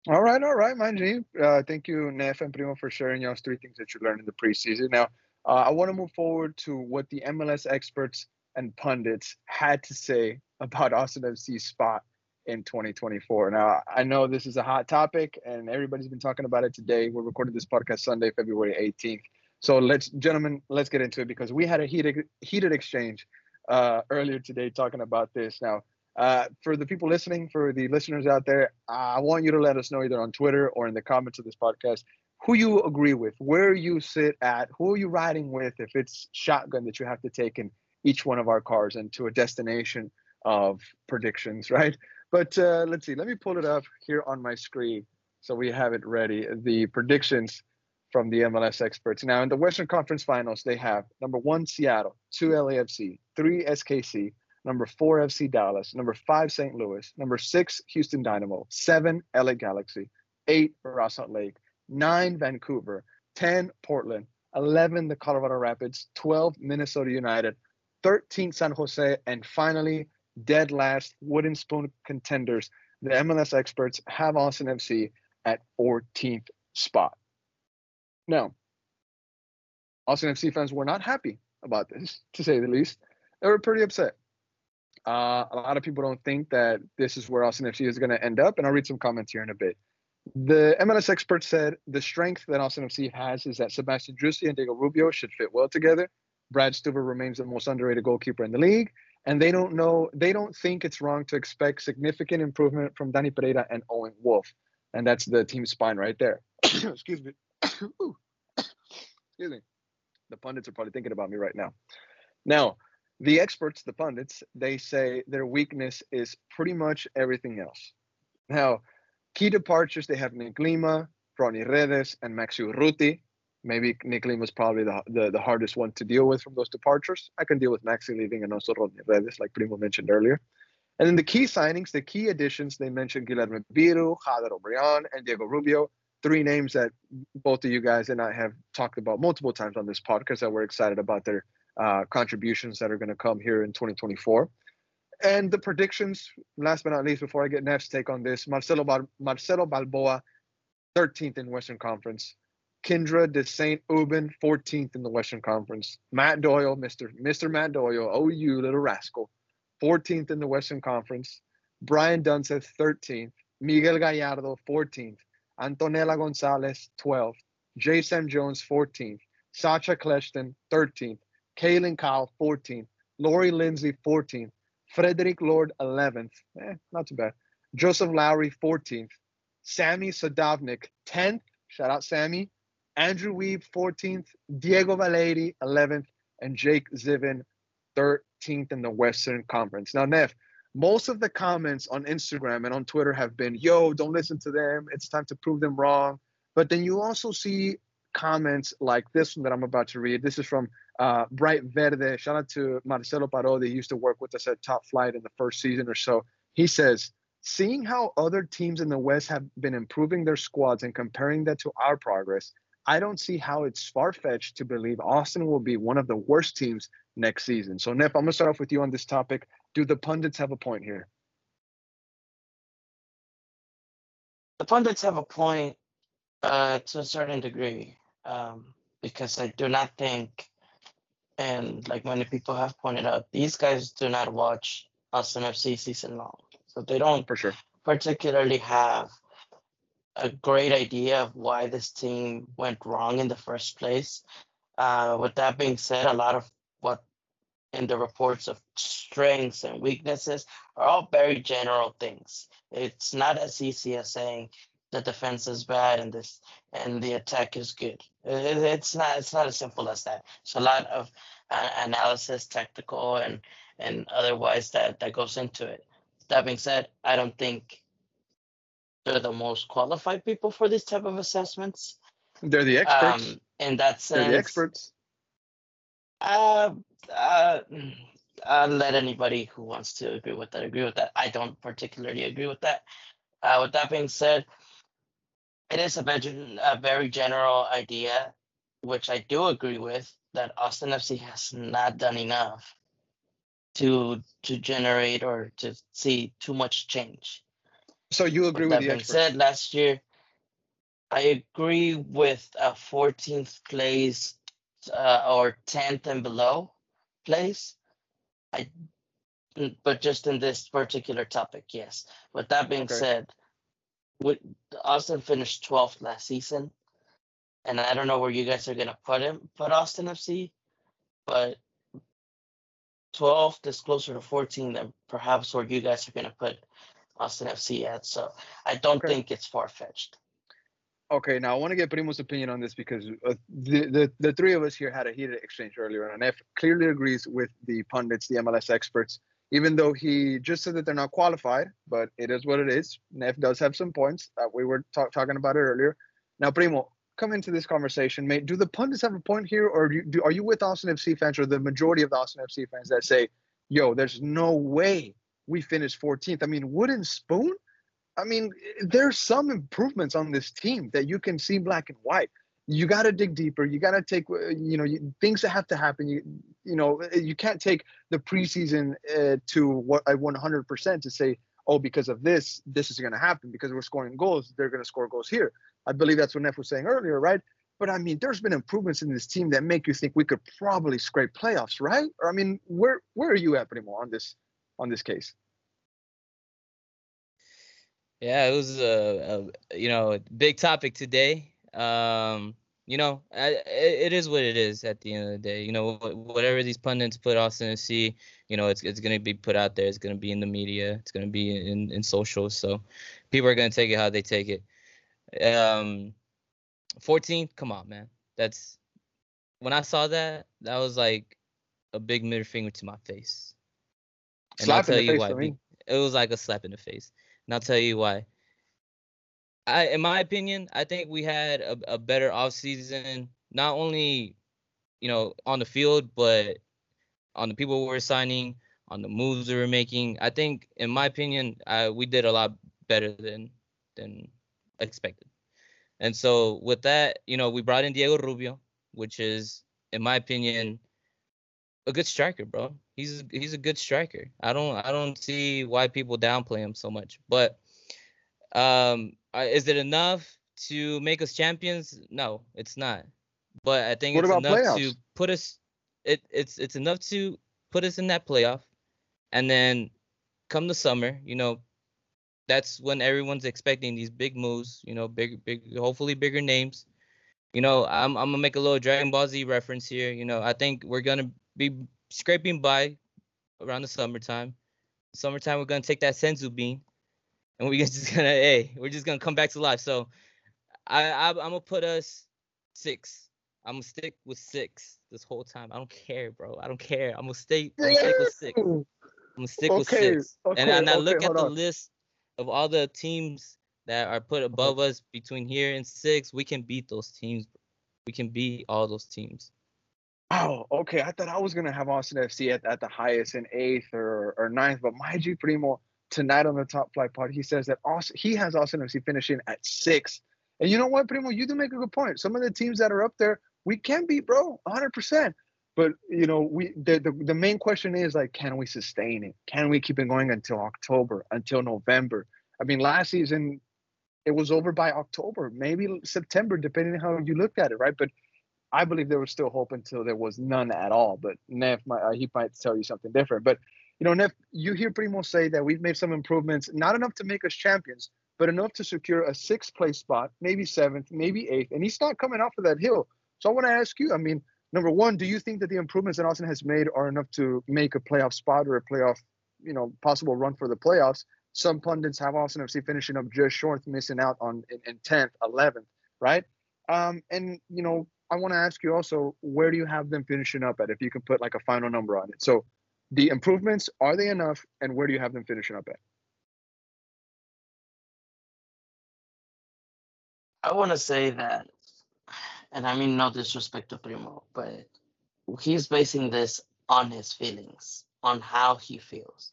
All right, all right, Manji. Uh, thank you, Nef and Primo, for sharing y'all's three things that you learned in the preseason. Now, uh, I want to move forward to what the MLS experts and pundits had to say about Austin FC's spot in 2024. Now, I know this is a hot topic, and everybody's been talking about it today. We're recording this podcast Sunday, February 18th. So let's, gentlemen, let's get into it because we had a heated heated exchange uh, earlier today talking about this. Now, uh, for the people listening, for the listeners out there, I want you to let us know either on Twitter or in the comments of this podcast who you agree with, where you sit at, who are you riding with if it's shotgun that you have to take in each one of our cars and to a destination of predictions, right? But uh, let's see, let me pull it up here on my screen so we have it ready. The predictions from the MLS experts. Now, in the Western Conference Finals, they have number one, Seattle, two, LAFC, three, SKC, number four, FC Dallas, number five, St. Louis, number six, Houston Dynamo, seven, LA Galaxy, eight, Salt Lake, nine, Vancouver, 10, Portland, 11, the Colorado Rapids, 12, Minnesota United, 13, San Jose, and finally, dead last, wooden spoon contenders. The MLS experts have Austin FC at 14th spot. Now, Austin FC fans were not happy about this, to say the least. They were pretty upset. Uh, a lot of people don't think that this is where Austin FC is going to end up, and I'll read some comments here in a bit. The MLS expert said the strength that Austin FC has is that Sebastian Driussi and Diego Rubio should fit well together. Brad Stuver remains the most underrated goalkeeper in the league, and they don't know they don't think it's wrong to expect significant improvement from Danny Pereira and Owen Wolff, and that's the team spine right there. Excuse me. Excuse me. The pundits are probably thinking about me right now. Now, the experts, the pundits, they say their weakness is pretty much everything else. Now, key departures, they have Nick Lima, Ronnie Redes, and Maxi Urruti. Maybe Nick Lima is probably the, the, the, hardest one to deal with from those departures. I can deal with Maxi leaving and also Ronnie Redes, like Primo mentioned earlier. And then the key signings, the key additions, they mentioned Guillermo Biro, Jader Obrian, and Diego Rubio. Three names that both of you guys and I have talked about multiple times on this podcast that we're excited about their uh, contributions that are going to come here in 2024. And the predictions, last but not least, before I get Nef's take on this, Marcelo, Bar- Marcelo Balboa, 13th in Western Conference. Kendra de St. Aubin, 14th in the Western Conference. Matt Doyle, Mr. Mr. Matt Doyle, you little rascal, 14th in the Western Conference. Brian Dunseth, 13th. Miguel Gallardo, 14th. Antonella Gonzalez, 12th. Jason Jones, 14th. Sacha Kljestan, 13th. Kaylyn Kyle, 14th. Lori Lindsey, 14th. Frederick Lord, 11th. Eh, not too bad. Joseph Lowery, 14th. Sammy Sadovnik, 10th. Shout out Sammy. Andrew Wiebe, 14th. Diego Valeri, 11th. And Jake Zivin, 13th in the Western Conference. Now, Nef, most of the comments on Instagram and on Twitter have been, yo, don't listen to them. It's time to prove them wrong. But then you also see comments like this one that I'm about to read. This is from uh, Bright Verde. Shout out to Marcelo Parodi. He used to work with us at Top Flight in the first season or so. He says, seeing how other teams in the West have been improving their squads and comparing that to our progress, I don't see how it's far fetched to believe Austin will be one of the worst teams next season. So, Nef, I'm going to start off with you on this topic. Do the pundits have a point here? The pundits have a point uh, to a certain degree um, because I do not think, and like many people have pointed out, these guys do not watch Austin FC season long. So they don't For sure. particularly have a great idea of why this team went wrong in the first place. Uh, with that being said, a lot of in the reports of strengths and weaknesses are all very general things. It's not as easy as saying the defense is bad and this and the attack is good. It- it's not. It's not as simple as that. It's a lot of uh, analysis, tactical and and otherwise that that goes into it. That being said, I don't think they're the most qualified people for these type of assessments. They're the experts. Um, in that sense, They're the experts. Uh, uh, I'll let anybody who wants to agree with that agree with that. I don't particularly agree with that. Uh, with that being said, it is a very, a very general idea, which I do agree with, that Austin FC has not done enough to to generate or to see too much change. So you agree with that the being said, last year, I agree with a 14th place uh, or 10th and below place. I, but just in this particular topic, yes. With that being Okay. said, with Austin finished 12th last season, and I don't know where you guys are gonna put him, put Austin FC, but 12th is closer to 14 than perhaps where you guys are gonna put Austin FC at. So I don't Okay. think it's far fetched. Okay, now I want to get Primo's opinion on this because uh, the, the the three of us here had a heated exchange earlier, and F clearly agrees with the pundits, the MLS experts, even though he just said that they're not qualified. But it is what it is. Nef does have some points that we were ta- talking about it earlier. Now, Primo, come into this conversation, mate. Do the pundits have a point here, or do do, are you with Austin FC fans, or the majority of the Austin FC fans that say, "Yo, there's no way we finished 14th"? I mean, wooden spoon. I mean, there's some improvements on this team that you can see black and white. You got to dig deeper. You got to take, uh, you know, you, things that have to happen. You, you know, uh, you can't take the preseason uh, to what a 100% to say, oh, because of this, this is going to happen because we're scoring goals. They're going to score goals here. I believe that's what Nef was saying earlier, right? But I mean, there's been improvements in this team that make you think we could probably scrape playoffs, right? Or I mean, where where are you at, Primo, on this on this case? Yeah, it was a, a you know big topic today. Um, you know, I, it, is what it is at the end of the day. You know, whatever these pundits put Austin FC, you know, it's it's gonna be put out there. It's gonna be in the media. It's gonna be in in social. So people are gonna take it how they take it. Um, 14th, come on, man. That's when I saw that. That was like a big middle finger to my face. And I'll Slap in tell the you why. It was like a slap in the face. And I'll tell you why. I, in my opinion, I think we had a, a better offseason, not only, you know, on the field, but on the people we're signing, on the moves we were making. I think, in my opinion, uh, we did a lot better than than expected. And so with that, you know, we brought in Diego Rubio, which is, in my opinion, a good striker, bro. He's he's a good striker. I don't I don't see why people downplay him so much. But um, is it enough to make us champions? No, it's not. But I think What it's enough playoffs? to put us. It it's it's enough to put us in that playoff, and then come the summer, you know, that's when everyone's expecting these big moves. You know, big big hopefully bigger names. You know, I'm I'm gonna make a little Dragon Ball Z reference here. You know, I think we're gonna be scraping by around the summertime. Summertime, we're gonna take that senzu bean, and we're just gonna hey, we're just gonna come back to life. So, I, I I'm gonna put us six. I'm gonna stick with six this whole time. I don't care, bro. I don't care. I'm gonna stay. I'm gonna stick with six. I'm gonna stick with six. okay, and, and I look at the on. list of all the teams that are put above us between here and six. We can beat those teams. We can beat all those teams. Oh, okay. I thought I was gonna have Austin FC at, at the highest in eighth or, or ninth, but my G Primo tonight on the top flight pod, he says that Austin, he has Austin FC finishing at six. And you know what, Primo, you do make a good point. Some of the teams that are up there, we can beat, bro, 100. percent But you know, we the, the the main question is like, can we sustain it? Can we keep it going until October, until November? I mean, last season it was over by October, maybe September, depending on how you looked at it, right? But I believe there was still hope until there was none at all. But Nef, uh, he might tell you something different. But you know, Nef, you hear Primo say that we've made some improvements, not enough to make us champions, but enough to secure a sixth place spot, maybe seventh, maybe eighth, and he's not coming off of that hill. So I want to ask you, I mean, number one, do you think that the improvements that Austin has made are enough to make a playoff spot or a playoff, you know, possible run for the playoffs? Some pundits have Austin FC finishing up just short, missing out on in, 10th, 11th, right? Um, and you know, I want to ask you also, where do you have them finishing up at? If you can put like a final number on it. So, the improvements are they enough, and where do you have them finishing up at? I want to say that, and I mean no disrespect to Primo, but he's basing this on his feelings, on how he feels.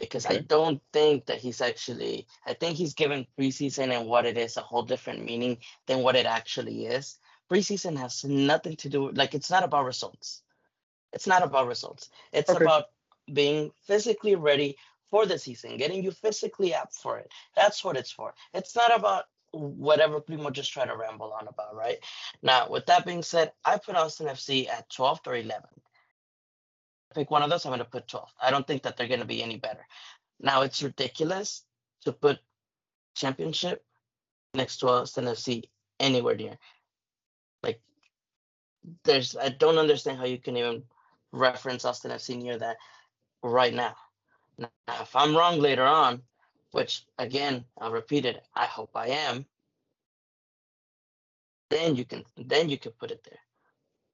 Because I don't think that he's actually, I think he's given preseason and what it is a whole different meaning than what it actually is. Preseason has nothing to do, like, it's not about results. It's not about results. It's Okay. about being physically ready for the season, getting you physically up for it. That's what it's for. It's not about whatever Primo just tried to ramble on about, right? Now, with that being said, I put Austin FC at 12th or 11th. Pick one of those, I'm going to put 12th. I don't think that they're going to be any better. Now, it's ridiculous to put championship next to Austin FC anywhere near. There's, I don't understand how you can even reference Austin FC near that right now. Now, if I'm wrong later on, which again, I'll repeat it, I hope I am, then you can then you can put it there.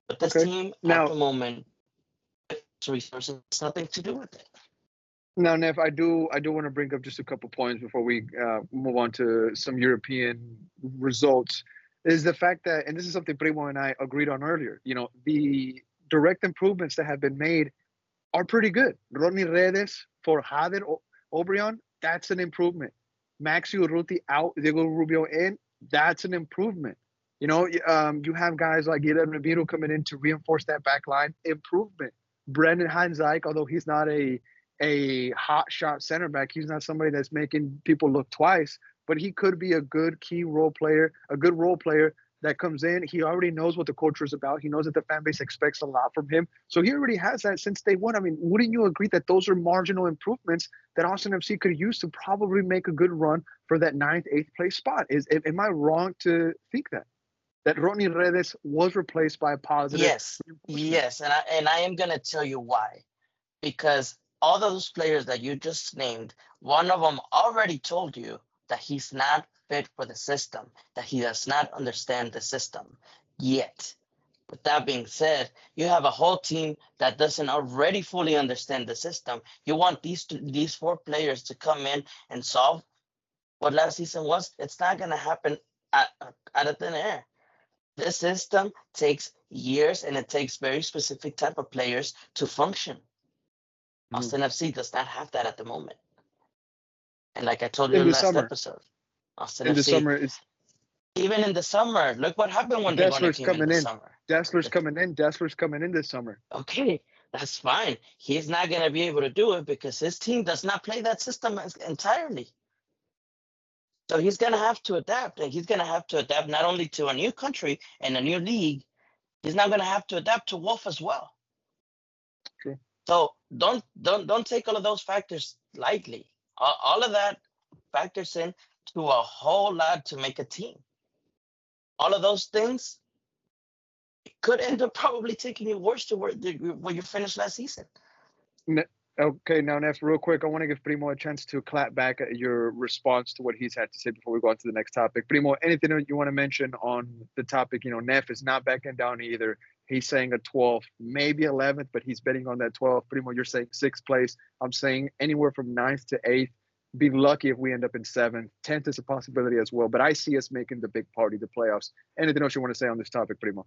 But this Okay. team Now- at the moment, its resources, has nothing to do with it. Now, Nef, I do I do want to bring up just a couple points before we uh, move on to some European results. Is the fact that, and this is something Primo and I agreed on earlier. You know, the direct improvements that have been made are pretty good. Rodney Redes for Hader o- Obrian, that's an improvement. Maxi Urruti out, Diego Rubio in, that's an improvement. You know, um, you have guys like Guillermo Ramiro coming in to reinforce that back line, improvement. Brendan Hines-Ike, although he's not a a hot shot center back. He's not somebody that's making people look twice, but he could be a good key role player, a good role player that comes in. He already knows what the culture is about. He knows that the fan base expects a lot from him. So he already has that since day one. I mean, wouldn't you agree that those are marginal improvements that Austin FC could use to probably make a good run for that ninth, eighth place spot? Is am I wrong to think that? That Ronnie Redes was replaced by a positive. Yes, yes, and I and I am gonna tell you why, because all those players that you just named, one of them already told you that he's not fit for the system, that he does not understand the system yet. With that being said, you have a whole team that doesn't already fully understand the system. You want these two, these four players to come in and solve what last season was. It's not gonna happen out, out of thin air. This system takes years and it takes very specific type of players to function. Mm-hmm. Austin FC does not have that at the moment. And like I told you in in the last summer. episode, Austin in the summer, it's even in the summer, look what happened when they won a Dessler's in coming the in. summer. Dessler's coming in. Dessler's coming in this summer. Okay, that's fine. He's not going to be able to do it because his team does not play that system entirely. So he's going to have to adapt, and he's going to have to adapt not only to a new country and a new league, he's now going to have to adapt to Wolff as well. True. So don't don't don't take all of those factors lightly. All, of that factors in to a whole lot to make a team. All of those things could end up probably taking you worse to where, where you finished last season. Okay, now Nef, real quick, I want to give Primo a chance to clap back at your response to what he's had to say before we go on to the next topic. Primo, anything you want to mention on the topic? You know, Nef is not backing down either. He's saying a 12th, maybe 11th, but he's betting on that 12th. Primo, you're saying sixth place. I'm saying anywhere from ninth to eighth. Be lucky if we end up in seventh. Tenth is a possibility as well, but I see us making the big party, the playoffs. Anything else you want to say on this topic, Primo?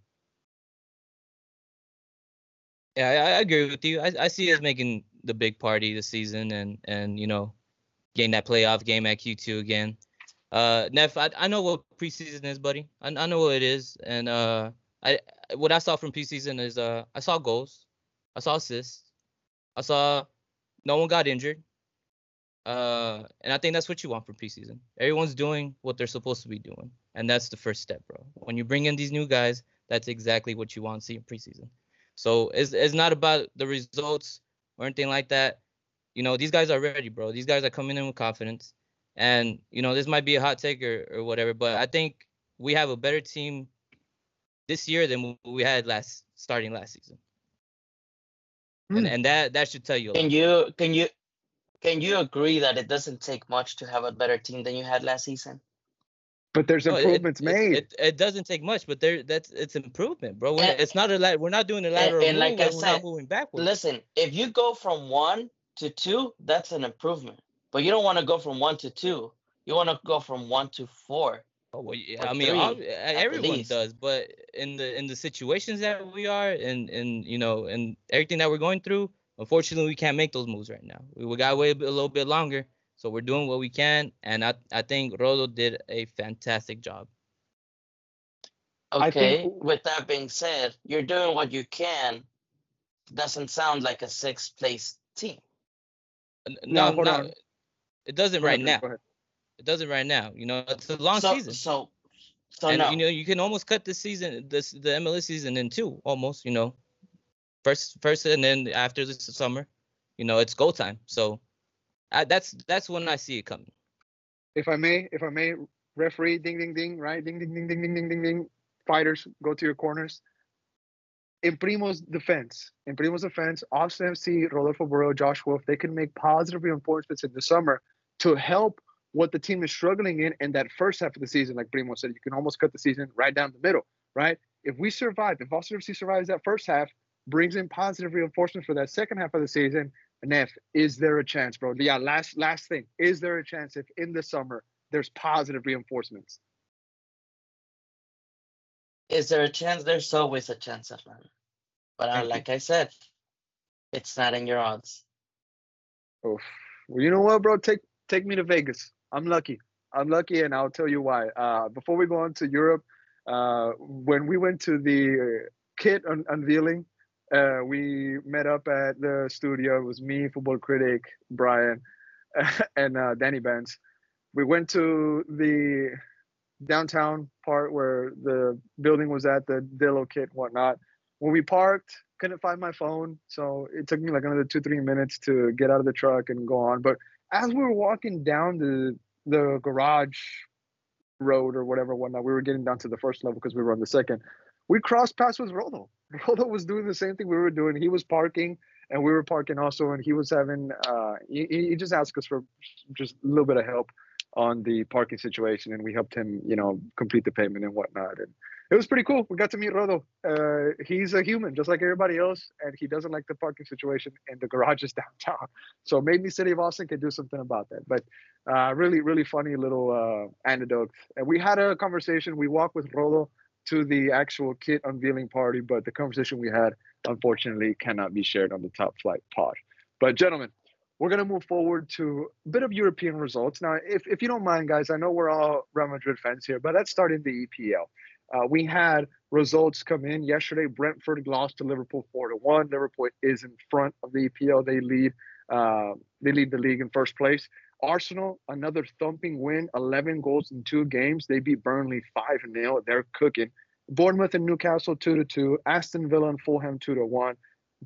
Yeah, I, I agree with you. I, I see us making the big party this season and and you know getting that playoff game at Q2 again. Uh, Nef, I, I know what preseason is, buddy. I, I know what it is, and uh, I what I saw from preseason is uh I saw goals, I saw assists, I saw no one got injured. Uh, and I think that's what you want from preseason. Everyone's doing what they're supposed to be doing, and that's the first step, bro. When you bring in these new guys, that's exactly what you want to see in preseason. So it's it's not about the results or anything like that. You know, these guys are ready, bro. These guys are coming in with confidence. And, you know, this might be a hot take or, or whatever, but I think we have a better team this year than we had last starting last season. Hmm. And and that that should tell you a Can lot. you can you can you agree that it doesn't take much to have a better team than you had last season? But there's No, it- improvements it, made. It, it, doesn't take much, but there that's it's improvement, bro. And- it's not a lat- we're not doing a lateral and move, like I we're not said, moving backwards. Listen, if you go from one to two, that's an improvement. But you don't want to go from one to two. You want to go from one to four. Oh, well, yeah, or I mean, three, everyone least. does, but in the in the situations that we are, and and you know, and everything that we're going through, unfortunately, we can't make those moves right now. We, we got to wait a, little bit longer, so we're doing what we can, and I I think Rodo did a fantastic job. Okay. think- With that being said, you're doing what you can. Doesn't sound like a sixth place team. No, No, no, it doesn't right ahead, now. Go ahead. It doesn't right now. You know, it's a long so, season. So, so and no. you know you can almost cut the season this the MLS season in two almost you know first first and then after the summer you know it's go time so I, that's that's when I see it coming if I may, if I may, referee, ding, ding, ding, right? Ding, ding, ding, ding, ding, ding, ding, ding. Fighters, go to your corners. In Primo's defense, in Primo's defense, Austin FC, Rodolfo Borrell, Josh Wolff, they can make positive reinforcements in the summer to help what the team is struggling in in that first half of the season. Like Primo said, you can almost cut the season right down the middle, right? If we survive, if Austin FC survives that first half, brings in positive reinforcements for that second half of the season, Nef, is there a chance, bro? Yeah, last last thing. Is there a chance if in the summer there's positive reinforcements? Is there a chance? There's always a chance that. But uh, like I said, it's not in your odds. Oh, well, you know what, bro? Take take me to Vegas. I'm lucky. I'm lucky, and I'll tell you why. Uh, before we go on to Europe, uh, when we went to the kit un- unveiling, uh, we met up at the studio. It was me, football critic Brian, and uh, Danny Benz. We went to the downtown part where the building was at, the Dillo kit, whatnot. When we parked, couldn't find my phone, so it took me like another two, three minutes to get out of the truck and go on. But as we were walking down the the garage road or whatever, one whatnot, we were getting down to the first level because we were on the second. We crossed paths with Rodo. Rodo was doing the same thing we were doing. He was parking and we were parking also, and he was having. Uh, he, he just asked us for just a little bit of help on the parking situation, and we helped him, you know, complete the payment and whatnot. And it was pretty cool. We got to meet Rodo. Uh, he's a human, just like everybody else, and he doesn't like the parking situation in the garages downtown. So maybe City of Austin can do something about that. But uh, really, really funny little uh, anecdote. And we had a conversation. We walked with Rodo to the actual kit unveiling party, but the conversation we had, unfortunately, cannot be shared on the top flight pod. But gentlemen, we're gonna move forward to a bit of European results now. If if you don't mind, guys, I know we're all Real Madrid fans here, but let's start in the EPL. Uh, we had results come in yesterday. Brentford lost to Liverpool four to one. Liverpool is in front of the EPL. They lead. Uh, they lead the league in first place. Arsenal, another thumping win, 11 goals in two games. They beat Burnley 5 0. They're cooking. Bournemouth and Newcastle 2 to 2. Aston Villa and Fulham 2 to 1.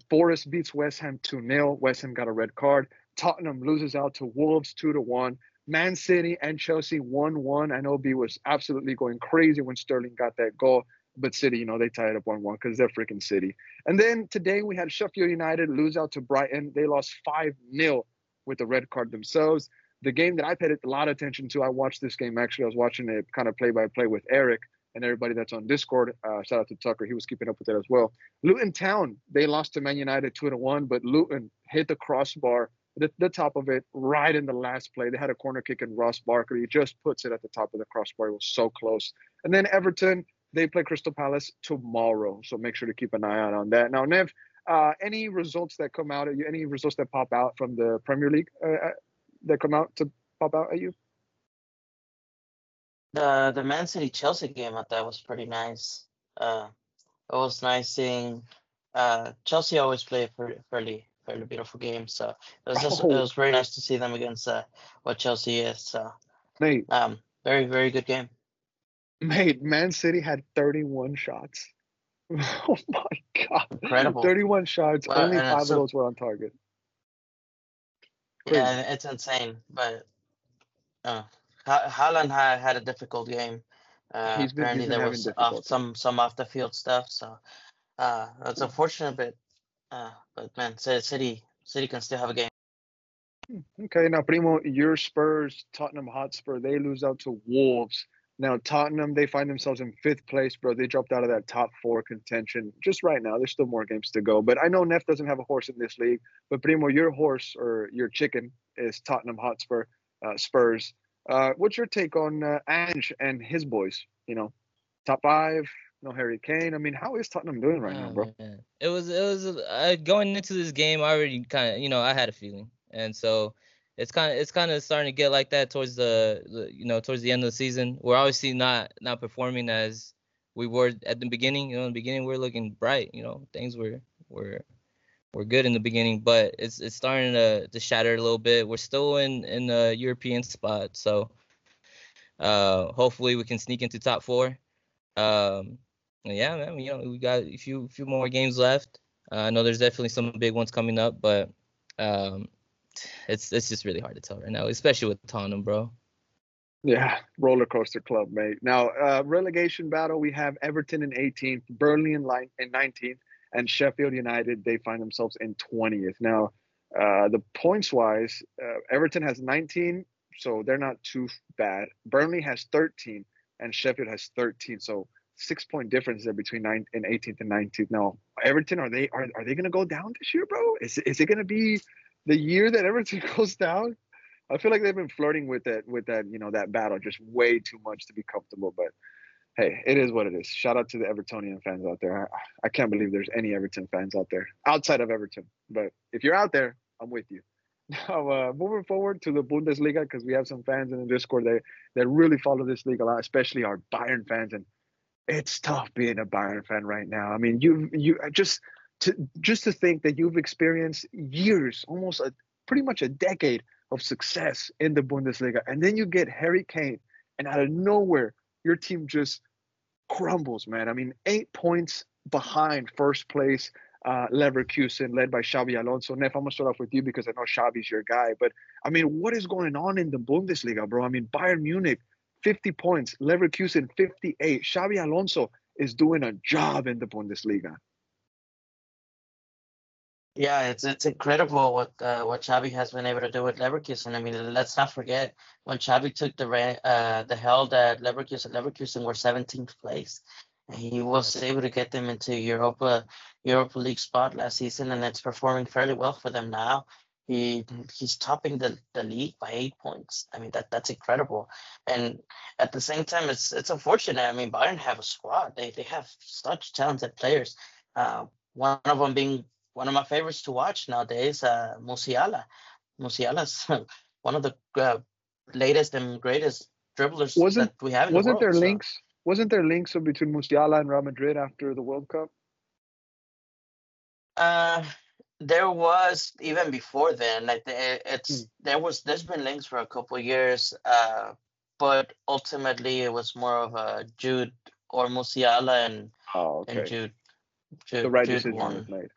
Forest beats West Ham 2 0. West Ham got a red card. Tottenham loses out to Wolves 2 to 1. Man City and Chelsea 1 1. And know B was absolutely going crazy when Sterling got that goal. But City, you know, they tied up 1 1 because they're freaking City. And then today we had Sheffield United lose out to Brighton. They lost 5 0 with the red card themselves. The game that I paid a lot of attention to, I watched this game actually. I was watching it kind of play by play with Eric and everybody that's on Discord. Uh, shout out to Tucker. He was keeping up with it as well. Luton Town, they lost to Man United 2 to 1, but Luton hit the crossbar the, the top of it right in the last play. They had a corner kick and Ross Barkley just puts it at the top of the crossbar. It was so close. And then Everton, they play Crystal Palace tomorrow. So make sure to keep an eye out on that. Now, Nef, uh, any results that come out any results that pop out from the Premier League uh, uh, that come out to pop out at you? The the Man City Chelsea game I thought was pretty nice. Uh, it was nice seeing uh, Chelsea always play pretty fairly fairly beautiful game. So it was just oh. it was very nice to see them against uh, what Chelsea is. So mate, um, very very good game. Mate, Man City had 31 shots. Oh my god! Incredible. 31 shots. Well, only five of those were on target. Crazy. Yeah, it's insane. But uh, Haaland had, had a difficult game. Uh, been, apparently there was off, some some off the field stuff. So uh, it's unfortunate, but uh, but man, City City can still have a game. Hmm, okay, now Primo, your Spurs, Tottenham Hotspur, they lose out to Wolves. Now Tottenham, they find themselves in fifth place, bro. They dropped out of that top four contention just right now. There's still more games to go. But I know Nef doesn't have a horse in this league. But Primo, your horse or your chicken is Tottenham Hotspur, uh, Spurs. Uh, what's your take on uh, Ange and his boys? You know, top five, no Harry Kane. I mean, how is Tottenham doing right oh, now, bro? Man. It was it was uh, going into this game. I already kind of you know I had a feeling, and so it's kind of it's kind of starting to get like that towards the, the, you know towards the end of the season. We're obviously not not performing as we were at the beginning. You know, in the beginning we are looking bright. You know, things were were were good in the beginning, but it's it's starting to to shatter a little bit. We're still in in the European spot, so uh hopefully we can sneak into top four. Um, yeah, man, you know we got a few few more games left. Uh, I know there's definitely some big ones coming up, but um, it's it's just really hard to tell right now, especially with Tottenham, bro. Yeah, roller coaster club, mate. Now, uh, relegation battle, we have Everton in 18th, Burnley in, line, in 19th, and Sheffield United, they find themselves in 20th. Now, uh, the points wise, uh, Everton has 19, so they're not too bad. Burnley has 13, and Sheffield has 13. So six point difference there between 9th and 18th and 19th. Now, Everton, are they are, are they going to go down this year, bro? Is, is it going to be the year that Everton goes down. I feel like they've been flirting with that with that you know that battle just way too much to be comfortable. But hey, it is what it is. Shout out to the Evertonian fans out there. I, I can't believe there's any Everton fans out there outside of Everton. But if you're out there, I'm with you. Now, uh, moving forward to the Bundesliga, because we have some fans in the Discord that that really follow this league a lot, especially our Bayern fans, and it's tough being a Bayern fan right now. I mean, you you just to just to think that you've experienced years, almost a pretty much a decade of success in the Bundesliga, and then you get Harry Kane, and out of nowhere, your team just crumbles, man. I mean, eight points behind first place uh, Leverkusen, led by Xabi Alonso. Nef, I'm gonna start off with you because I know Xabi's your guy. But I mean, what is going on in the Bundesliga, bro? I mean, Bayern Munich, 50 points, Leverkusen, 58. Xabi Alonso is doing a job in the Bundesliga. Yeah, it's it's incredible what uh, what Xabi has been able to do with Leverkusen. I mean, let's not forget when Xabi took the uh, the held at Leverkusen. Leverkusen were 17th place. And he was able to get them into Europa Europa League spot last season, and it's performing fairly well for them now. He he's topping the, the league by eight points. I mean that that's incredible. And at the same time, it's it's unfortunate. I mean, Bayern have a squad. They they have such talented players. Uh, one of them being one of my favorites to watch nowadays, uh, Musiala. Musiala's one of the uh, latest and greatest dribblers wasn't, that we have. wasn't the world, there so. links? Wasn't there links between Musiala and Real Madrid after the World Cup? Uh, there was even before then. Like it's hmm. there was there's been links for a couple years. Uh, but ultimately it was more of a Jude or Musiala and oh, okay. and Jude. Jude the right Jude decision was made.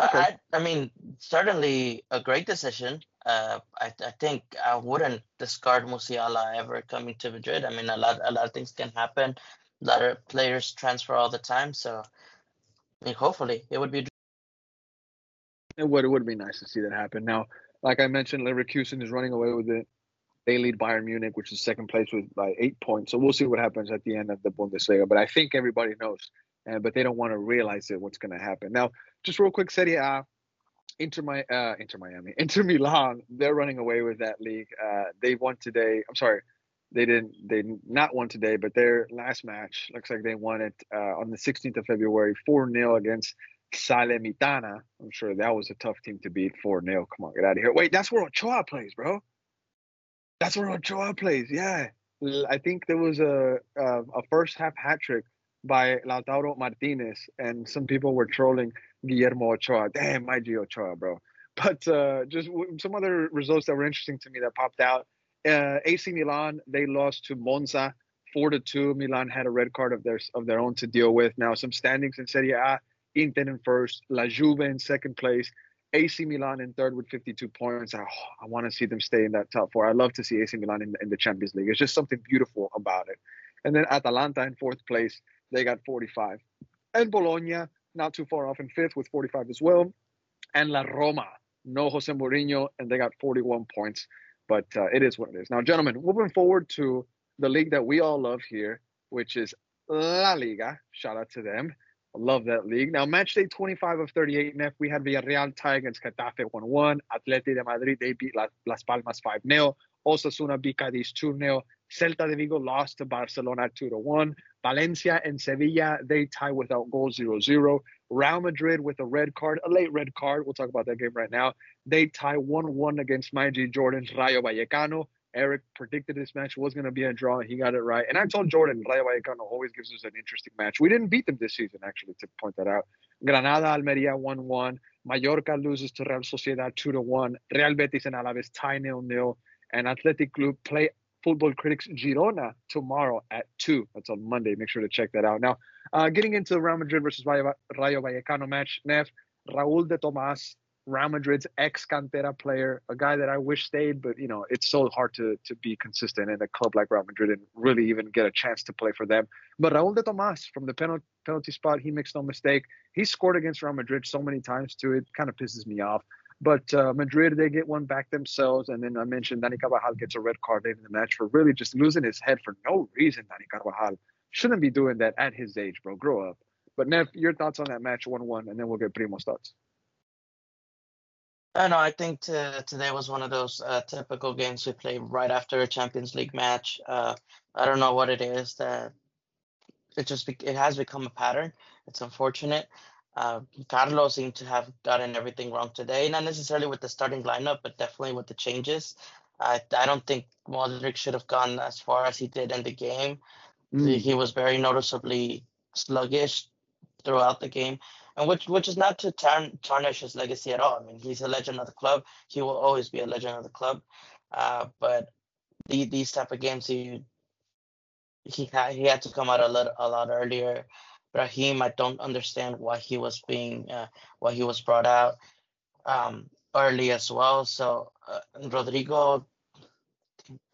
Okay. I, I mean, certainly a great decision. Uh, I, I think I wouldn't discard Musiala ever coming to Madrid. I mean, a lot a lot of things can happen. A lot of players transfer all the time, so I mean, hopefully it would be. It would it would be nice to see that happen. Now, like I mentioned, Leverkusen is running away with it. They lead Bayern Munich, which is second place with by eight points. So we'll see what happens at the end of the Bundesliga. But I think everybody knows, uh, but they don't want to realize it. What's going to happen now? Just real quick, Serie A. Inter, my, uh, Inter Miami, Inter Milan, they're running away with that league. Uh, they won today. I'm sorry, they didn't. They not won today, but their last match looks like they won it uh, on the 16th of February, four 0 against Salernitana. I'm sure that was a tough team to beat, four 0 Come on, get out of here. Wait, that's where Ochoa plays, bro. That's where Ochoa plays. Yeah, I think there was a a, a first half hat trick by Lautaro Martinez, and some people were trolling Guillermo Ochoa. Damn, my G Ochoa, bro. But uh, just w- some other results that were interesting to me that popped out. Uh, AC Milan they lost to Monza four to two. Milan had a red card of their of their own to deal with. Now some standings in Serie A: Inter in first, La Juve in second place, AC Milan in third with 52 points. I, I want to see them stay in that top four. I love to see AC Milan in, in the Champions League. It's just something beautiful about it. And then Atalanta in fourth place, they got 45. And Bologna, not too far off in fifth with 45 as well. And La Roma, no Jose Mourinho, and they got 41 points. But uh, it is what it is. Now, gentlemen, moving forward to the league that we all love here, which is La Liga. Shout out to them. I love that league. Now, match day 25 of 38 Nef, we had Villarreal tie against Getafe 1 1. Atleti de Madrid, they beat Las Palmas 5 0. Osasuna beat Cadiz 2 0. Celta de Vigo lost to Barcelona 2 to 1. Valencia and Sevilla, they tie without goals 0 0. Real Madrid with a red card, a late red card. We'll talk about that game right now. They tie 1 1 against my G Jordan's Rayo Vallecano. Eric predicted this match was going to be a draw. He got it right. And I told Jordan, Rayo Vallecano always gives us an interesting match. We didn't beat them this season, actually, to point that out. Granada, Almeria 1 1. Mallorca loses to Real Sociedad 2 1. Real Betis and Alaves tie 0 0. And Athletic Club play Football Critics Girona tomorrow at 2. That's on Monday. Make sure to check that out. Now, uh, getting into the Real Madrid versus Rayo Vallecano match, Nef, Raúl de Tomás Real Madrid's ex Cantera player, a guy that I wish stayed, but you know it's so hard to to be consistent in a club like Real Madrid and really even get a chance to play for them. But Raúl de Tomás from the penalty penalty spot, he makes no mistake. He scored against Real Madrid so many times too. It kind of pisses me off. But uh, Madrid, they get one back themselves. And then I mentioned Dani Carvajal gets a red card late in the match for really just losing his head for no reason. Dani Carvajal shouldn't be doing that at his age, bro. Grow up. But Nev, your thoughts on that match 1 1, and then we'll get Primo's thoughts. I know. I think to, today was one of those uh, typical games we play right after a Champions League match. Uh, I don't know what it is that it just be, it has become a pattern. It's unfortunate. Uh, Carlos seemed to have gotten everything wrong today, not necessarily with the starting lineup, but definitely with the changes. I I don't think Modric should have gone as far as he did in the game. Mm. He was very noticeably sluggish throughout the game and which which is not to tarn, tarnish his legacy at all. I mean, he's a legend of the club. He will always be a legend of the club. Uh, but the, these type of games, he he had he had to come out a lot a lot earlier. Brahim, I don't understand why he was being uh, why he was brought out um, early as well. So uh, Rodrygo,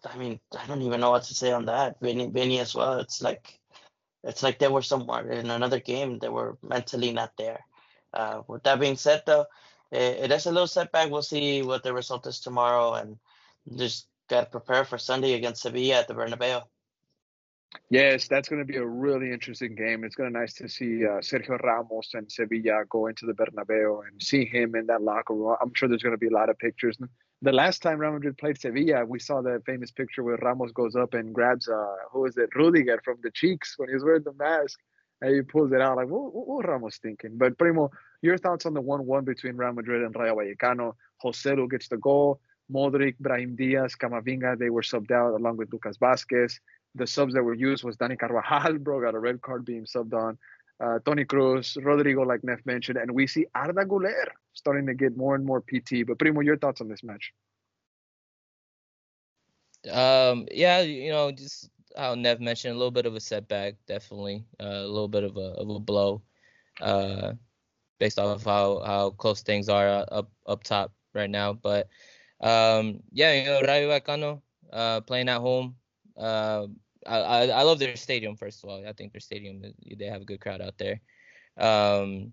I mean, I don't even know what to say on that. Vinny, Vinny as well. It's like it's like they were somewhere in another game. They were mentally not there. Uh, with that being said, though, it, it is a little setback. We'll see what the result is tomorrow, and just got to prepare for Sunday against Sevilla at the Bernabeu. Yes, that's going to be a really interesting game. It's going to be nice to see uh, Sergio Ramos and Sevilla go into the Bernabeu and see him in that locker room. I'm sure there's going to be a lot of pictures. The last time Real Madrid played Sevilla, we saw the famous picture where Ramos goes up and grabs, uh, who is it, Rudiger from the cheeks when he's wearing the mask. and he pulls it out like, what, what, what Ramos thinking? But Primo, your thoughts on the 1-1 between Real Madrid and Rayo Vallecano? Joselu gets the goal. Modric, Brahim Diaz, Camavinga, they were subbed out along with Lucas Vázquez. The subs that were used was Dani Carvajal, bro, got a red card being subbed on. Uh, Toni Kroos, Rodrygo, like Nef mentioned, and we see Arda Güler starting to get more and more PT. But Primo, your thoughts on this match? Um, yeah, you know, just how Nev mentioned, a little bit of a setback, definitely, uh, a little bit of a of a blow, uh, based off of how how close things are uh, up up top right now. But um, yeah, you know, Rayo Vallecano, uh, playing at home. Uh, I, I, I love their stadium. First of all, I think their stadium they have a good crowd out there. Um,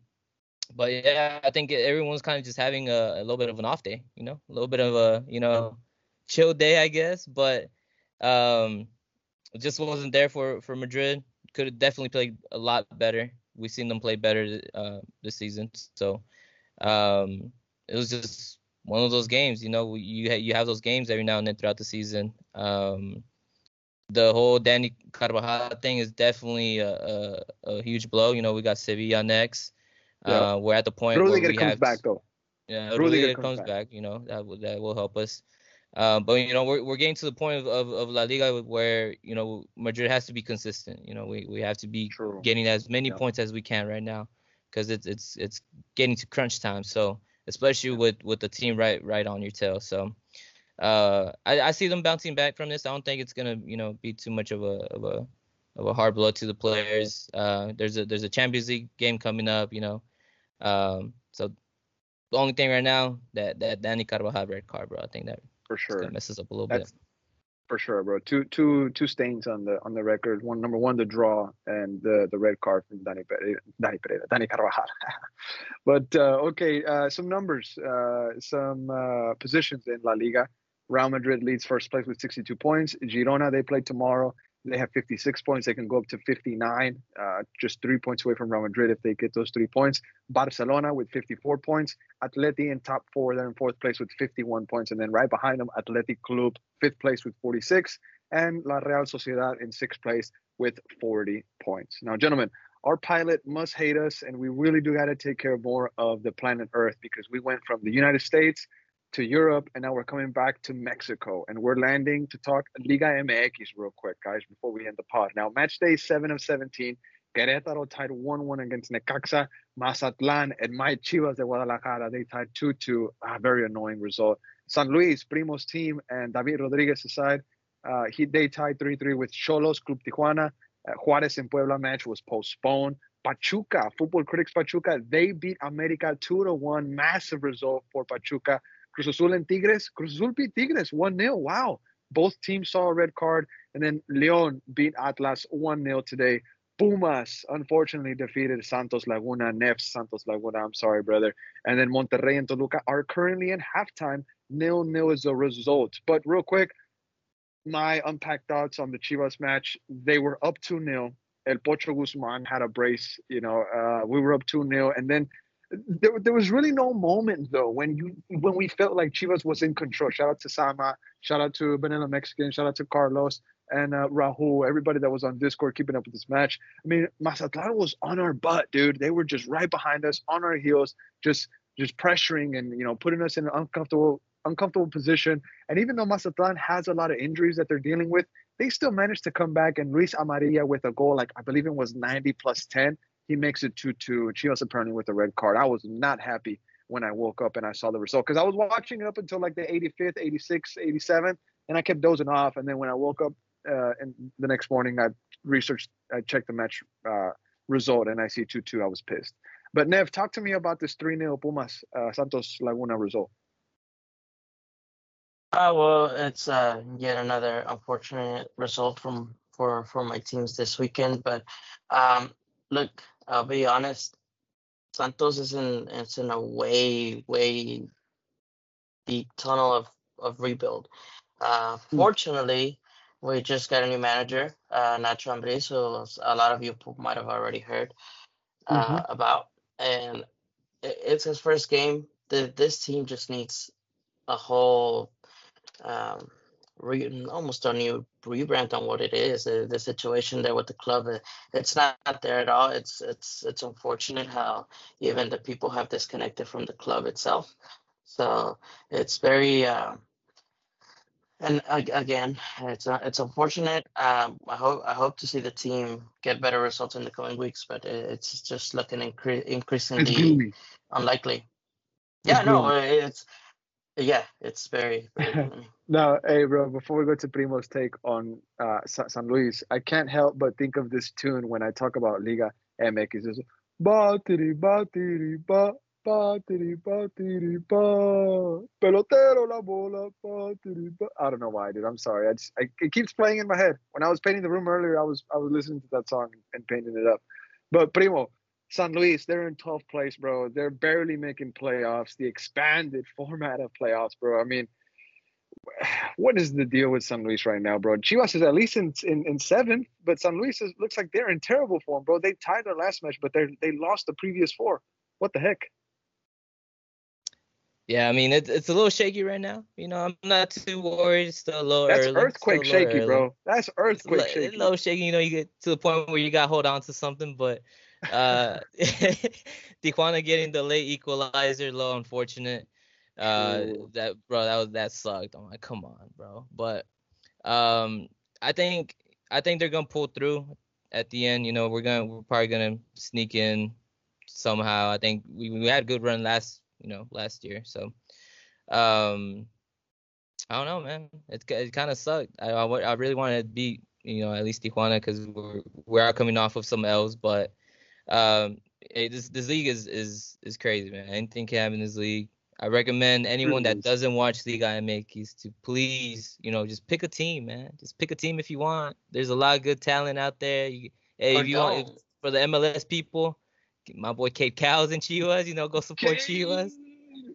but yeah, I think everyone's kind of just having a, a little bit of an off day. You know, a little bit of a you know chill day, I guess. But um, just wasn't there for for Madrid. Could have definitely played a lot better. We've seen them play better uh, this season. So um, it was just one of those games. You know, you ha- you have those games every now and then throughout the season. Um, the whole Dani Carvajal thing is definitely a, a, a, huge blow. You know, we got Sevilla next. Yeah. Uh, we're at the point Rudiger where we comes have, back though. Yeah, Rudiger, Rudiger comes, comes back. back. You know, that will, that will help us. Um, but you know, we're we're getting to the point of, of, of, La Liga where you know Madrid has to be consistent. You know, we, we have to be True. getting as many yeah. points as we can right now because it's it's it's getting to crunch time. So especially with with the team right right on your tail. So uh, I, I see them bouncing back from this. I don't think it's gonna you know be too much of a of a of a hard blow to the players. Uh, there's a there's a Champions League game coming up. You know, um, so the only thing right now that that Dani Carvajal red card, bro. I think that for sure. messes up a little That's, bit. For sure, bro. Two two two stains on the on the record. One number one, the draw, and the the red card from Dani Pereira, Dani Pereira, Dani Carvajal. but uh, okay, uh, some numbers, uh, some uh, positions in La Liga. Real Madrid leads first place with 62 points. Girona they play tomorrow. They have 56 points. They can go up to 59, uh, just three points away from Real Madrid if they get those three points. Barcelona with 54 points. Atleti in top four. They're in fourth place with 51 points. And then right behind them, Athletic Club, fifth place with 46. And La Real Sociedad in sixth place with 40 points. Now, gentlemen, our pilot must hate us, and we really do got to take care more of the planet Earth because we went from the United States to Europe, and now we're coming back to Mexico, and we're landing to talk Liga MX real quick, guys, before we end the pod. Now, match day seven of 17. Querétaro tied 1-1 against Necaxa. Mazatlan and my Chivas de Guadalajara, they tied 2-2. A very annoying result. San Luis, Primo's team, and David Rodriguez side, uh, he, they tied 3-3 with Xolos, Club Tijuana. Uh, Juarez and Puebla match was postponed. Pachuca, Football Critics Pachuca, they beat America 2-1. Massive result for Pachuca. Cruz Azul and Tigres. Cruz Azul beat Tigres 1 0. Wow. Both teams saw a red card. And then Leon beat Atlas 1 0 today. Pumas unfortunately defeated Santos Laguna, Nefs Santos Laguna. I'm sorry, brother. And then Monterrey and Toluca are currently in halftime. Nil nil is the result. But real quick, my unpacked thoughts on the Chivas match. They were up 2 0. El Pocho Guzman had a brace, you know, uh, we were up 2 0. And then there, there was really no moment though when you when we felt like Chivas was in control. Shout out to Sama, shout out to Vanilla Mexican, shout out to Carlos and uh, Rahul, everybody that was on Discord keeping up with this match. I mean, Mazatlan was on our butt, dude. They were just right behind us, on our heels, just just pressuring and you know putting us in an uncomfortable uncomfortable position. And even though Mazatlan has a lot of injuries that they're dealing with, they still managed to come back. And Luis Amarilla with a goal, like I believe it was 90 plus 10, he makes it 2 2. and Chivas apparently with a red card. I was not happy when I woke up and I saw the result because I was watching it up until like the 85th, 86th, 87th, and I kept dozing off. And then when I woke up uh, and the next morning, I researched, I checked the match uh, result, and I see 2 2. I was pissed. But Nev, talk to me about this 3 0 Pumas uh, Santos Laguna result. Uh, well, it's uh, yet another unfortunate result from for for my teams this weekend. But um, look, I'll be honest. Santos is in it's in a way way deep tunnel of of rebuild. Uh, mm. Fortunately, we just got a new manager, uh, Nacho Ambriz, who a lot of you might have already heard uh, mm-hmm. about, and it's his first game. The, this team just needs a whole, um, re- almost a new rebrand on what it is. The, the situation there with the club, it's not, not there at all. It's it's it's unfortunate how even the people have disconnected from the club itself. So it's very. Uh, and again, it's uh, it's unfortunate. Um, I hope I hope to see the team get better results in the coming weeks, but it's just looking incre- increasingly unlikely. Yeah, it's no, it's yeah, it's very. very no, hey, bro. Before we go to Primo's take on uh, San Luis, I can't help but think of this tune when I talk about Liga MX. It's batiri batiri ba batiri batiri ba pelotero la bola batiri ba. I don't know why, dude. I'm sorry. I just I, it keeps playing in my head. When I was painting the room earlier, I was I was listening to that song and painting it up. But Primo, San Luis, they're in 12th place, bro. They're barely making playoffs, the expanded format of playoffs, bro. I mean, what is the deal with San Luis right now, bro? Chivas is at least in in, in seventh, but San Luis is, looks like they're in terrible form, bro. They tied their last match, but they they lost the previous four. What the heck? Yeah, I mean it's it's a little shaky right now. You know, I'm not too worried. It's still a little That's early. earthquake shaky, early. bro. That's earthquake it's shaky. A little shaky. You know, you get to the point where you got to hold on to something, but uh, Tijuana getting the late equalizer, low unfortunate. Uh, that bro, that was that sucked. I'm like, come on, bro. But um, I think I think they're gonna pull through at the end. You know, we're gonna we're probably gonna sneak in somehow. I think we we had a good run last you know last year, so um. I don't know, man. It it kind of sucked. I, I, I really wanted to beat you know at least Tijuana because we're we are coming off of some L's, but um, hey, this this league is is is crazy, man. Anything can happen in this league. I recommend anyone that doesn't watch Liga MX to please, you know, just pick a team, man. Just pick a team if you want. There's a lot of good talent out there. You, hey, if you want if, for the MLS people, my boy Cade Cowell and Chivas, you know, go support Chivas.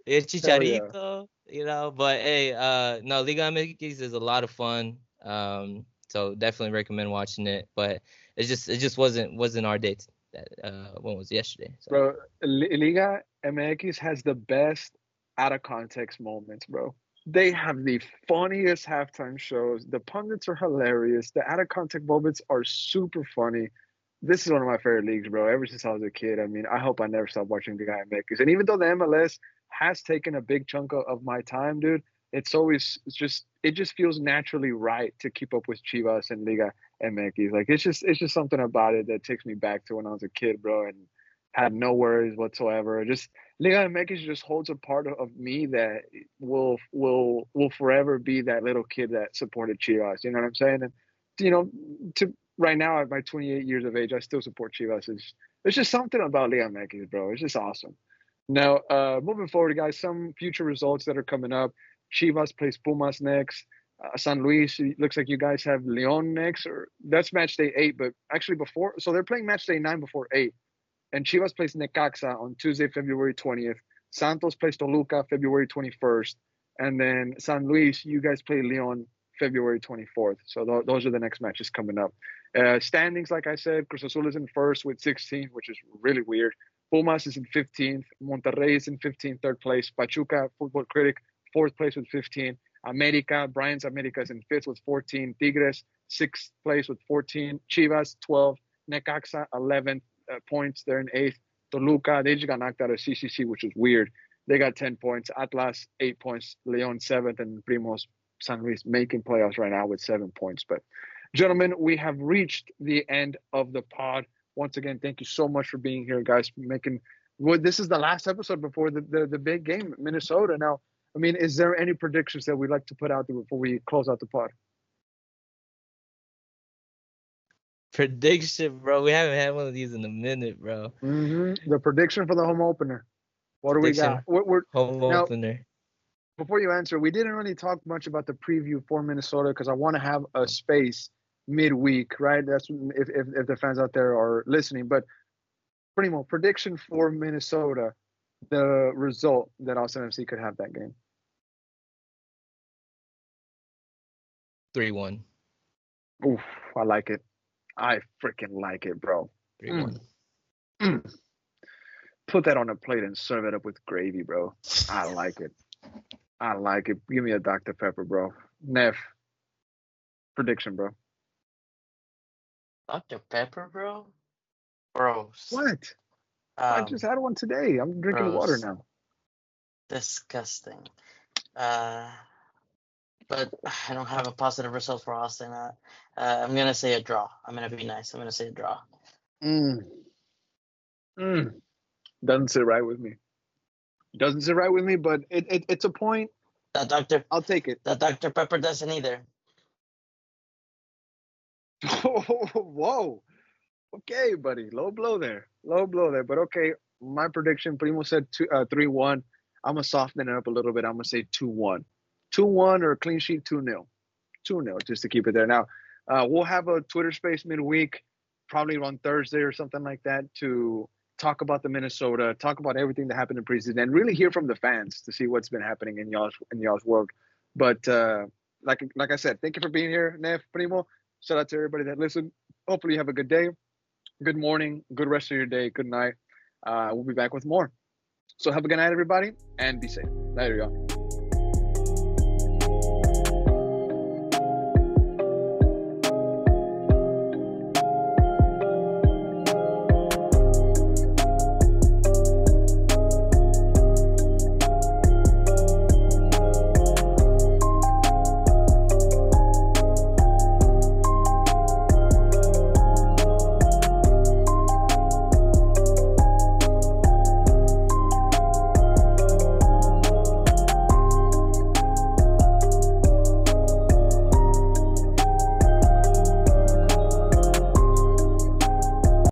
It's Chicharito, yeah. you know. But hey, uh, no, Liga MX is a lot of fun. Um, so definitely recommend watching it. But it just it just wasn't wasn't our day that uh when was yesterday. So. Bro, Liga MX has the best out of context moments, bro. They have the funniest halftime shows. The pundits are hilarious. The out of context moments are super funny. This is one of my favorite leagues, bro. Ever since I was a kid. I mean, I hope I never stop watching the guy. And even though the MLS has taken a big chunk of, of my time, dude, it's always it's just it just feels naturally right to keep up with Chivas and Liga MX. Like it's just it's just something about it that takes me back to when I was a kid, bro, and had no worries whatsoever. Just Liga MX just holds a part of me that will will will forever be that little kid that supported Chivas. You know what I'm saying? And you know, to right now at my 28 years of age, I still support Chivas. It's, there's just something about Liga MX, bro. It's just awesome. Now, uh, moving forward, guys, some future results that are coming up. Chivas plays Pumas next. Uh, San Luis looks like you guys have Leon next, or that's match day eight. But actually, before so they're playing match day nine before eight, and Chivas plays Necaxa on Tuesday, February twentieth. Santos plays Toluca February twenty first, and then San Luis, you guys play Leon February twenty fourth. So th- those are the next matches coming up. Uh, standings, like I said, Cruz Azul is in first with 16, which is really weird. Pumas is in 15th. Monterrey is in 15th, third place. Pachuca, Football Critic, fourth place with 15. America, Brian's America is in fifth with 14. Tigres, sixth place with 14. Chivas, 12. Necaxa, 11 uh, points. They're in eighth. Toluca, they just got knocked out of CCC, which is weird. They got 10 points. Atlas, eight points. Leon, seventh. And Primos San Luis making playoffs right now with seven points. But, gentlemen, we have reached the end of the pod. Once again, thank you so much for being here, guys. Making well, this is the last episode before the, the, the big game, Minnesota. Now, I mean, is there any predictions that we'd like to put out there before we close out the pod? Prediction, bro. We haven't had one of these in a minute, bro. Mm-hmm. The prediction for the home opener. What prediction, do we got? We're, we're home now, opener. Before you answer, we didn't really talk much about the preview for Minnesota because I want to have a space midweek, right? That's if, if, if the fans out there are listening. But Primo, prediction for Minnesota the result that Austin FC could have that game? Three one. Oof, I like it. I freaking like it, bro. Three mm. one. Mm. Put that on a plate and serve it up with gravy, bro. I like it. I like it. Give me a Dr. Pepper, bro. Nef. prediction, bro. Dr. Pepper, bro. Gross. What? I Um, just had one today. I'm drinking water now. disgusting. Uh, but I don't have a positive result for Austin. Uh, uh, I'm gonna say a draw. I'm gonna be nice. I'm gonna say a draw. Mm. Mm. Doesn't sit right with me. Doesn't sit right with me, but it, it it's a point. That Dr. I'll take it. That Dr. Pepper doesn't either. Whoa. Okay, buddy. Low blow there. Low blow there. But okay, my prediction, Primo said two, uh, 3 1. I'm to soften it up a little bit. I'm to say 2 1. 2 1 or a clean sheet 2 0. 2 0, just to keep it there. Now, uh, we'll have a Twitter space midweek, probably on Thursday or something like that, to talk about the Minnesota, talk about everything that happened in preseason, and really hear from the fans to see what's been happening in y'all's in y'all's world. But uh, like like I said, thank you for being here, Nev Primo. Shout out to everybody that listened. Hopefully, you have a good day, good morning, good rest of your day, good night. Uh, we'll be back with more. So have a good night, everybody, and be safe. Later, y'all.